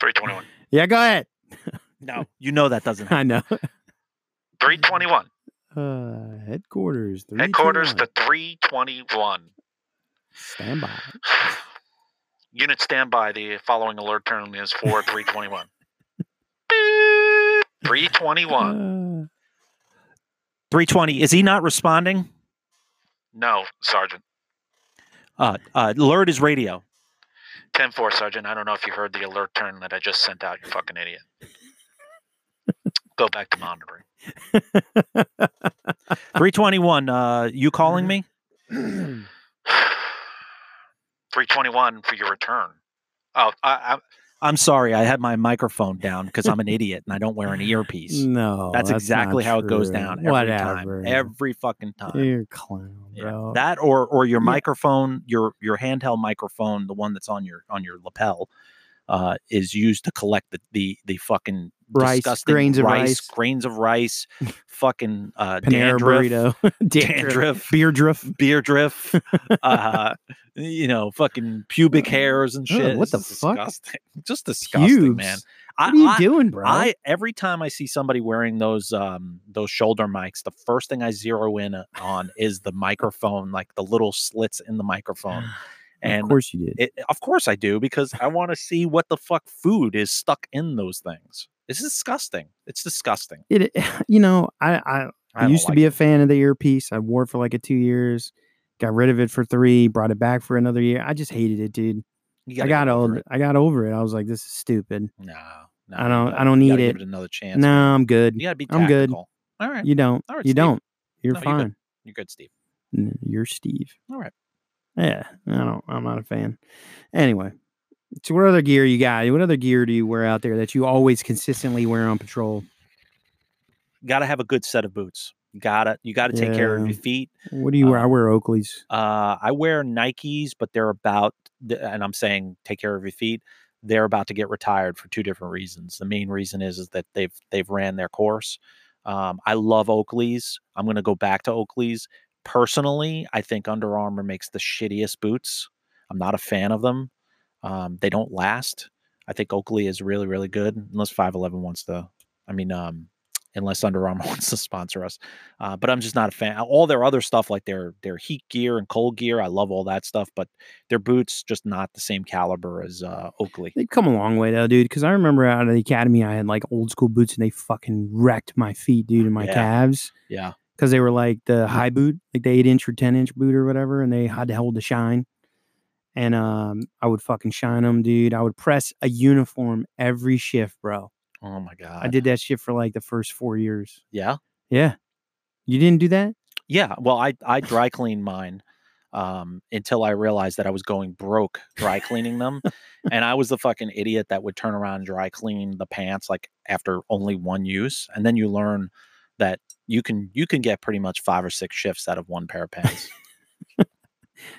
321. Yeah, go ahead. No, you know that doesn't happen. (laughs) I know. 321. Uh, headquarters. Three, Headquarters to 321. Stand by. (sighs) Unit standby. The following alert tone is for 321. (laughs) 321. Uh, 320. Is he not responding? No, Sergeant. Uh, uh, alert is radio. 10 4, Sergeant. I don't know if you heard the alert turn that I just sent out, you fucking idiot. Go back to monitoring. (laughs) 321. Uh, you calling me? (clears throat) 321 for your return. Oh, I, I, I'm sorry. I had my microphone down because I'm an idiot and I don't wear an earpiece. (laughs) no, that's, not exactly how it goes down every Whatever. time. Every fucking time. You're a clown, Yeah. bro. That or or your Yeah. microphone, your your handheld microphone, the one that's on your on your lapel, uh, is used to collect the the the fucking Rice, disgusting grains of rice. grains of rice, (laughs) fucking uh, Panera dandruff, burrito, (laughs) dandruff, beer drift. beer drift, (laughs) uh, you know, fucking pubic hairs and Ugh, shit. what It's the fuck? disgusting. Just disgusting, Pubes. man. What are you I, doing, bro? I every time I see somebody wearing those um those shoulder mics, the first thing I zero in on is the microphone, like the little slits in the microphone. (gasps) And of course you did. it, of course I do because I want to see what the fuck food is stuck in those things. It's disgusting. It's disgusting. It, eh, (laughs) you know, I I, I used to like be it. a fan of the earpiece. I wore it for like a two years, got rid of it for three, brought it back for another year. I just hated it, dude. I got old. it. I got over it. I was like, this is stupid. No, no, I don't- gotta- I don't need it. It another chance. No, man. I'm good. you gotta be. I'm good. All right, You don't. All right, you Steve. don't. You're No, you're good. fine. you're good, Steve. You're Steve. All right. Yeah, I don't. I'm not a fan. Anyway, so what other gear you got? What other gear do you wear out there that you always consistently wear on patrol? Got to have a good set of boots. Gotta you got to take care of your feet. What do you wear? I Um, wear Oakleys. Uh, I wear Nikes, but they're about, and I'm saying take care of your feet. They're about to get retired for two different reasons. The main reason is is that they've they've ran their course. Um, I love Oakleys. I'm going to go back to Oakleys. Personally, I think Under Armour makes the shittiest boots. I'm not a fan of them. Um, they don't last. I think Oakley is really really good. Unless 511 wants to, I mean, um, unless Under Armour (laughs) wants to sponsor us. Uh, but I'm just not a fan. All their other stuff, like their their heat gear and cold gear, I love all that stuff. But their boots, just not the same caliber as uh, Oakley. They've come a long way though, dude. Because I remember out of the academy, I had like old school boots, and they fucking wrecked my feet, dude, and my Yeah. calves Yeah, because they were like the high boot, like the eight inch or ten inch boot or whatever, and they had to hold the shine. And um, I would fucking shine them, dude. I would press a uniform every shift, bro. Oh my god. I did that shit for like the first four years. Yeah. Yeah, you didn't do that. Yeah. Well, I I dry cleaned mine um, until I realized that I was going broke dry cleaning them, and I was the fucking idiot that would turn around and dry clean the pants like after only one use, and then you learn that you can you can get pretty much five or six shifts out of one pair of pants. (laughs)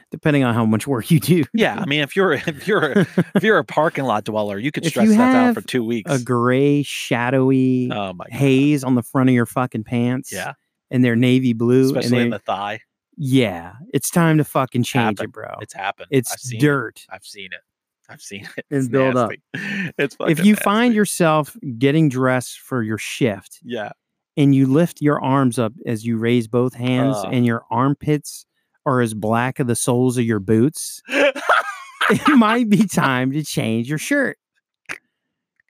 Depending on how much work you do. yeah, I mean, if you're if you're (laughs) if you're a parking lot dweller, you could If stretch you that out for have two weeks. a gray, shadowy oh my god. haze on the front of your fucking pants. Yeah, And they're navy blue. especially in the thigh. yeah, it's time to fucking change it, bro. It's happened. It's I've seen dirt. It. I've seen it. I've seen it. And It's build up. nasty. (laughs) It's if fucking you find nasty. yourself getting dressed for your shift yeah. And you lift your arms up as you raise both hands Uh. and your armpits are as black as the soles of your boots, (laughs) it might be time to change your shirt.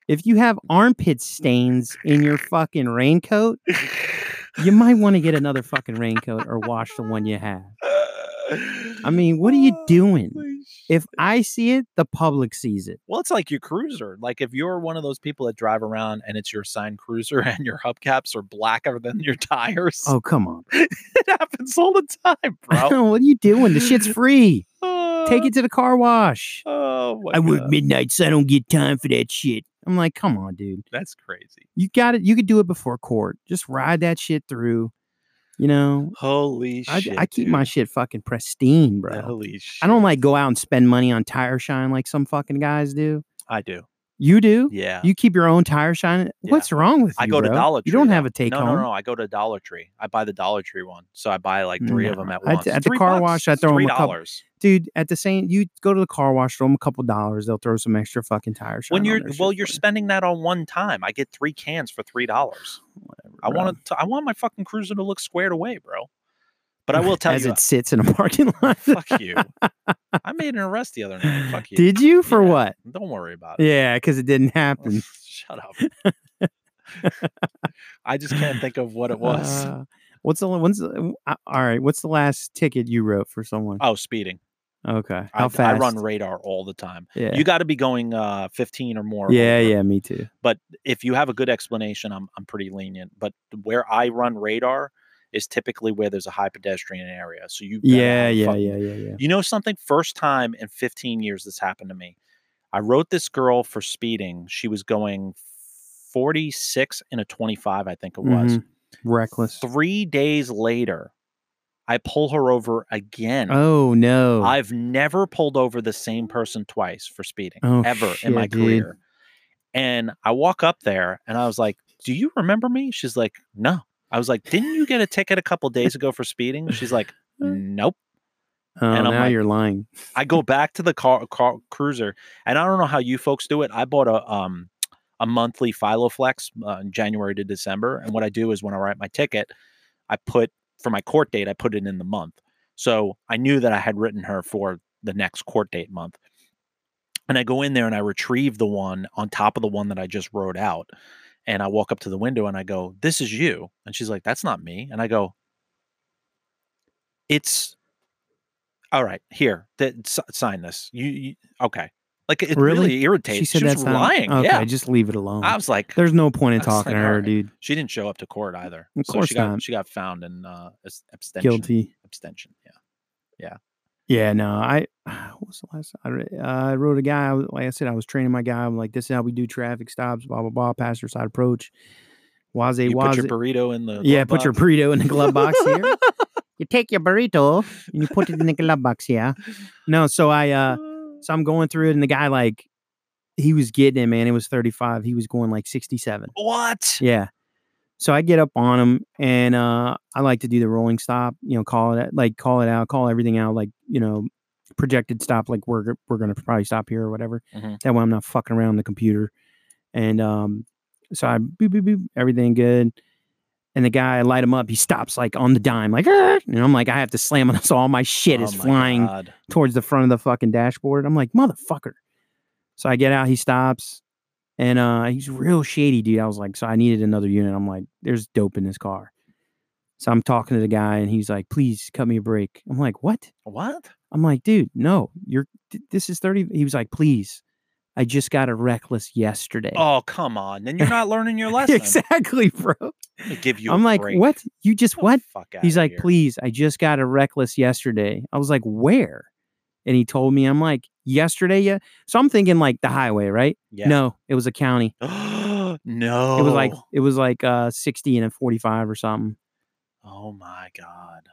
If you have armpit stains in your fucking raincoat, you might want to get another fucking raincoat or wash the one you have. I mean, what are you doing? If. I see it, the public sees it. well, it's like your cruiser. Like if you're one of those people that drive around and it's your signed cruiser (laughs) and your hubcaps are blacker than your tires, Oh, come on. (laughs) it happens all the time, (laughs) bro. what are you doing? The shit's free. Take Uh, it to the car wash. Oh my I work midnight, so I don't get time for that shit. I'm like, come on, dude. That's crazy. You got it. You could do it before court. Just ride that shit through. You know, Holy I, shit! I keep my shit fucking pristine, bro. Holy shit! I don't like go out and spend money on tire shine like some fucking guys do. I do. You do? Yeah. You keep your own tire shine. What's wrong with you? I go to? Dollar Tree. You don't though. have a take no, home. No, no, I go to Dollar Tree. I buy the Dollar Tree one, so I buy like three of them at At- once. at the car bucks, wash, I throw 'em three a couple-. Dude, at the same, you go to the car wash, throw them a couple dollars. They'll throw some extra fucking tire shine. When you're well, you're spending that on one time. I get three cans for three dollars. I bro. want to. I want my fucking cruiser to look squared away, bro. But I will (laughs) tell you. as you, it sits in a parking lot. (laughs) fuck you. (laughs) I made an arrest the other night. Fuck you. Did you for Yeah, what? Don't worry about it. Yeah, because it didn't happen. Shut up. I just can't think of what it was. Uh, what's the when's the, uh, all right? What's the last ticket you wrote for someone? oh, speeding. Okay, I, how I fast? run radar all the time. Yeah. You got to be going uh, 15 or more. yeah, yeah, me too. But if you have a good explanation, I'm I'm pretty lenient. But where I run radar is typically where there's a high pedestrian area. So you Yeah, yeah, yeah, yeah, yeah. You know something? First time in 15 years this happened to me. I wrote this girl for speeding. She was going 46 in a 25, I think it was. Mhm. Reckless. Three days later, I pull her over again. Oh no! I've never pulled over the same person twice for speeding Oh, ever in my shit, dude. career. And I walk up there and I was like, Do you remember me? She's like, No. I was like, Didn't you get a ticket a couple days ago for speeding? She's like, (laughs) Nope. oh, and I'm now like- you're lying. I go back to the car, car cruiser, and I don't know how you folks do it. I bought a um a monthly Philoflex uh, in January to December, and what I do is when I write my ticket, I put for my court date, I put it in the month. So I knew that I had written her for the next court date month. And I go in there and I retrieve the one on top of the one that I just wrote out. And I walk up to the window and I go, This is you. And she's like, That's not me. And I go, It's all right. Here, th- s- sign this. You, you okay? Like it really, irritates. She said was that's not lying. Okay, yeah, just leave it alone. I was like, There's no point in talking like, to her, "Alright." dude. She didn't show up to court either. Of so course she got not. she got found in uh absentia. Guilty. Absentia. Yeah. Yeah. Yeah, no, I what was the last I, uh, I wrote a guy. Like I said, I was training my guy. I'm like, this is how we do traffic stops. Blah blah blah. Passenger side approach. Waze You put your burrito in the yeah, put your burrito in the glove box here. (laughs) you take your burrito and you put it in the glove box. Yeah. No, so I uh, so I'm going through it, and the guy like, he was getting it, man. It was 35. He was going like 67. What? Yeah. So I get up on him and uh I like to do the rolling stop, you know, call it like call it out, call everything out, like, you know, projected stop, like we're we're gonna probably stop here or whatever. Mhm. That way I'm not fucking around the computer. And um so I boop boop boop, everything good. And the guy I light him up, he stops like on the dime, like "Arr!" and I'm like, I have to slam on (laughs) so all my shit Oh is my flying God. towards the front of the fucking dashboard. I'm like, motherfucker. So I get out, he stops, and uh he's real shady, dude. I was like, so I needed another unit. I'm like, there's dope in this car. So I'm talking to the guy, and he's like, please cut me a break. I'm like, what? What? I'm like, dude, no, you're this is 30. He was like, please. I just got a reckless yesterday. Oh come on! Then you're not learning your (laughs) lesson. exactly, bro. Let give you. I'm like, break. what? You just what? Fuck. He's like, please, I just got a reckless yesterday. I was like, where? And he told me, I'm like, yesterday, yeah. So I'm thinking like the highway, right? Yeah. No, it was a county. no. (gasps) It was like it was like uh 60 and a 45 or something. Oh my god.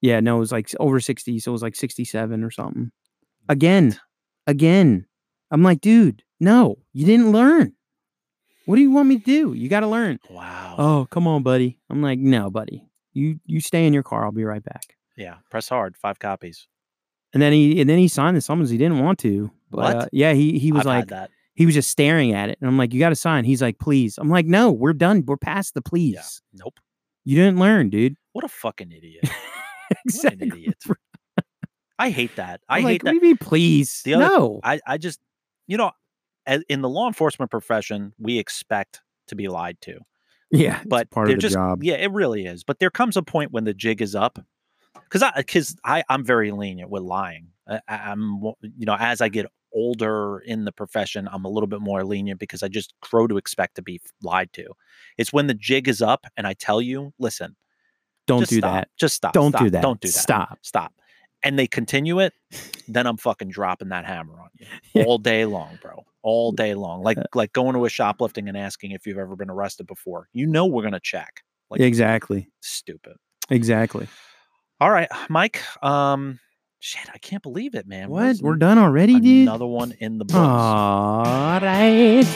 Yeah, no, it was like over 60, so it was like 67 or something. Again, again. I'm like, dude, no, you didn't learn. What do you want me to do? You got to learn. Wow. Oh, come on, buddy. I'm like, no, buddy. You you stay in your car. I'll be right back. Yeah. Press hard. Five copies. And then he and then he signed the summons. He didn't want to. But, uh, yeah, he he was I've like that. he was just staring at it, and I'm like, you got to sign. He's like, please. I'm like, no, we're done. We're past the please. Nope. You didn't learn, dude. What a fucking idiot. (laughs) What an idiot. (laughs) I hate that. I I'm hate like, that. please? The other, no. I, I just, you know, in the law enforcement profession, we expect to be lied to. Yeah, but part of the just, job. Yeah, it really is. But there comes a point when the jig is up, because I, because I, I'm very lenient with lying. I, I- I'm, you know, as I get older in the profession, I'm a little bit more lenient because I just grow to expect to be lied to. It's when the jig is up and I tell you, listen, Don't do stop. that. Just stop. Don't stop, do that. Don't do that. Stop. Stop. And they continue it, (sighs) then I'm fucking dropping that hammer on you all day long, bro. All day long. Like like going to a shoplifting and asking if you've ever been arrested before. You know we're gonna check. Like exactly. stupid. Exactly. All right, Mike. Um, shit, I can't believe it, man. What? We're done already, dude? Another one in the books. All right.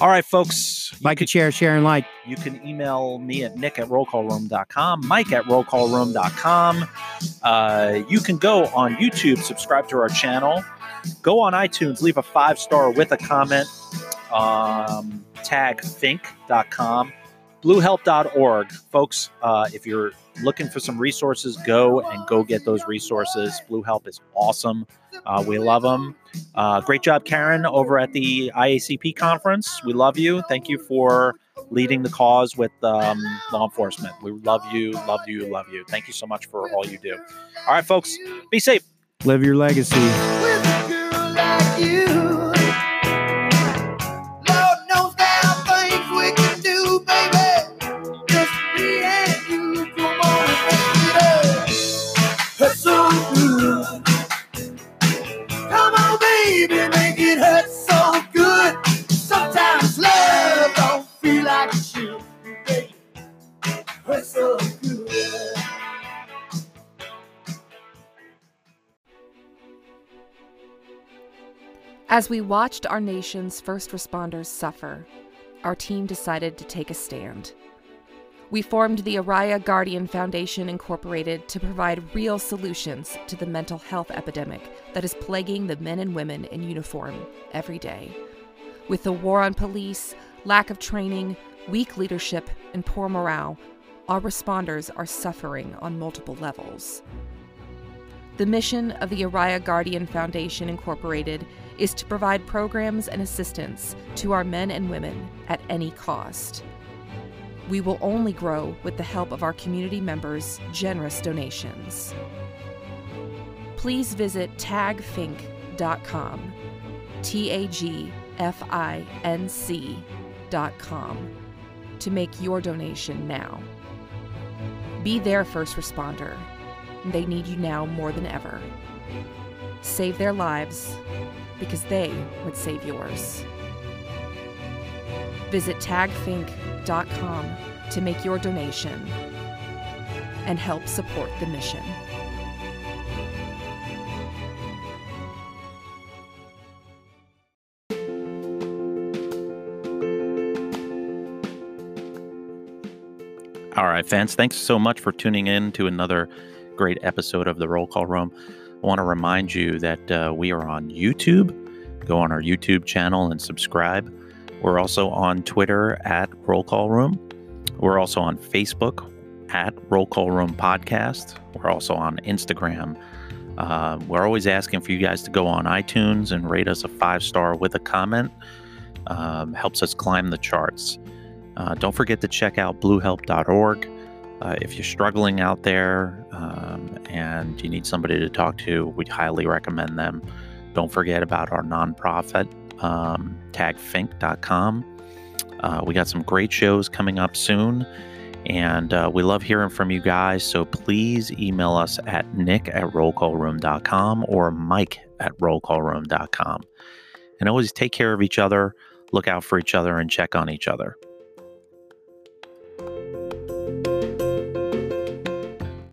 All right, folks. Like and share, share, and like. You can email me at nick at rollcallroom.com, mike at rollcallroom.com. Uh, you can go on YouTube, subscribe to our channel, go on iTunes, leave a five star with a comment, um, tag think.com, bluehelp.org. Folks, uh, if you're looking for some resources, go and go get those resources. Blue Help is awesome. Uh, we love them. Uh, great job, Karen, over at the IACP conference. We love you. Thank you for leading the cause with um, law enforcement. We love you, love you, love you. Thank you so much for all you do. All right, folks, be safe. Live your legacy. So. As we watched our nation's first responders suffer, our team decided to take a stand. We formed the Araya Guardian Foundation Incorporated to provide real solutions to the mental health epidemic that is plaguing the men and women in uniform every day. With the war on police, lack of training, weak leadership, and poor morale, our responders are suffering on multiple levels. The mission of the Araya Guardian Foundation Incorporated is to provide programs and assistance to our men and women at any cost. We will only grow with the help of our community members' generous donations. Please visit tagfinc.com, T A G F I N C.com, to make your donation now. Be their first responder. They need you now more than ever. Save their lives because they would save yours. Visit tagfinc.com to make your donation and help support the mission. All right, fans, thanks so much for tuning in to another great episode of the Roll Call Room. I want to remind you that uh, we are on YouTube. Go on our YouTube channel and subscribe. We're also on Twitter at Roll Call Room. We're also on Facebook at Roll Call Room Podcast. We're also on Instagram. Uh, we're always asking for you guys to go on iTunes and rate us a five star with a comment. Um, helps us climb the charts. Uh, don't forget to check out bluehelp.org. Uh, if you're struggling out there um, and you need somebody to talk to, we'd highly recommend them. Don't forget about our nonprofit, um, tagfinc.com. Uh, we got some great shows coming up soon, and uh, we love hearing from you guys. So please email us at nick at rollcallroom.com or mike at rollcallroom.com. And always take care of each other, look out for each other, and check on each other.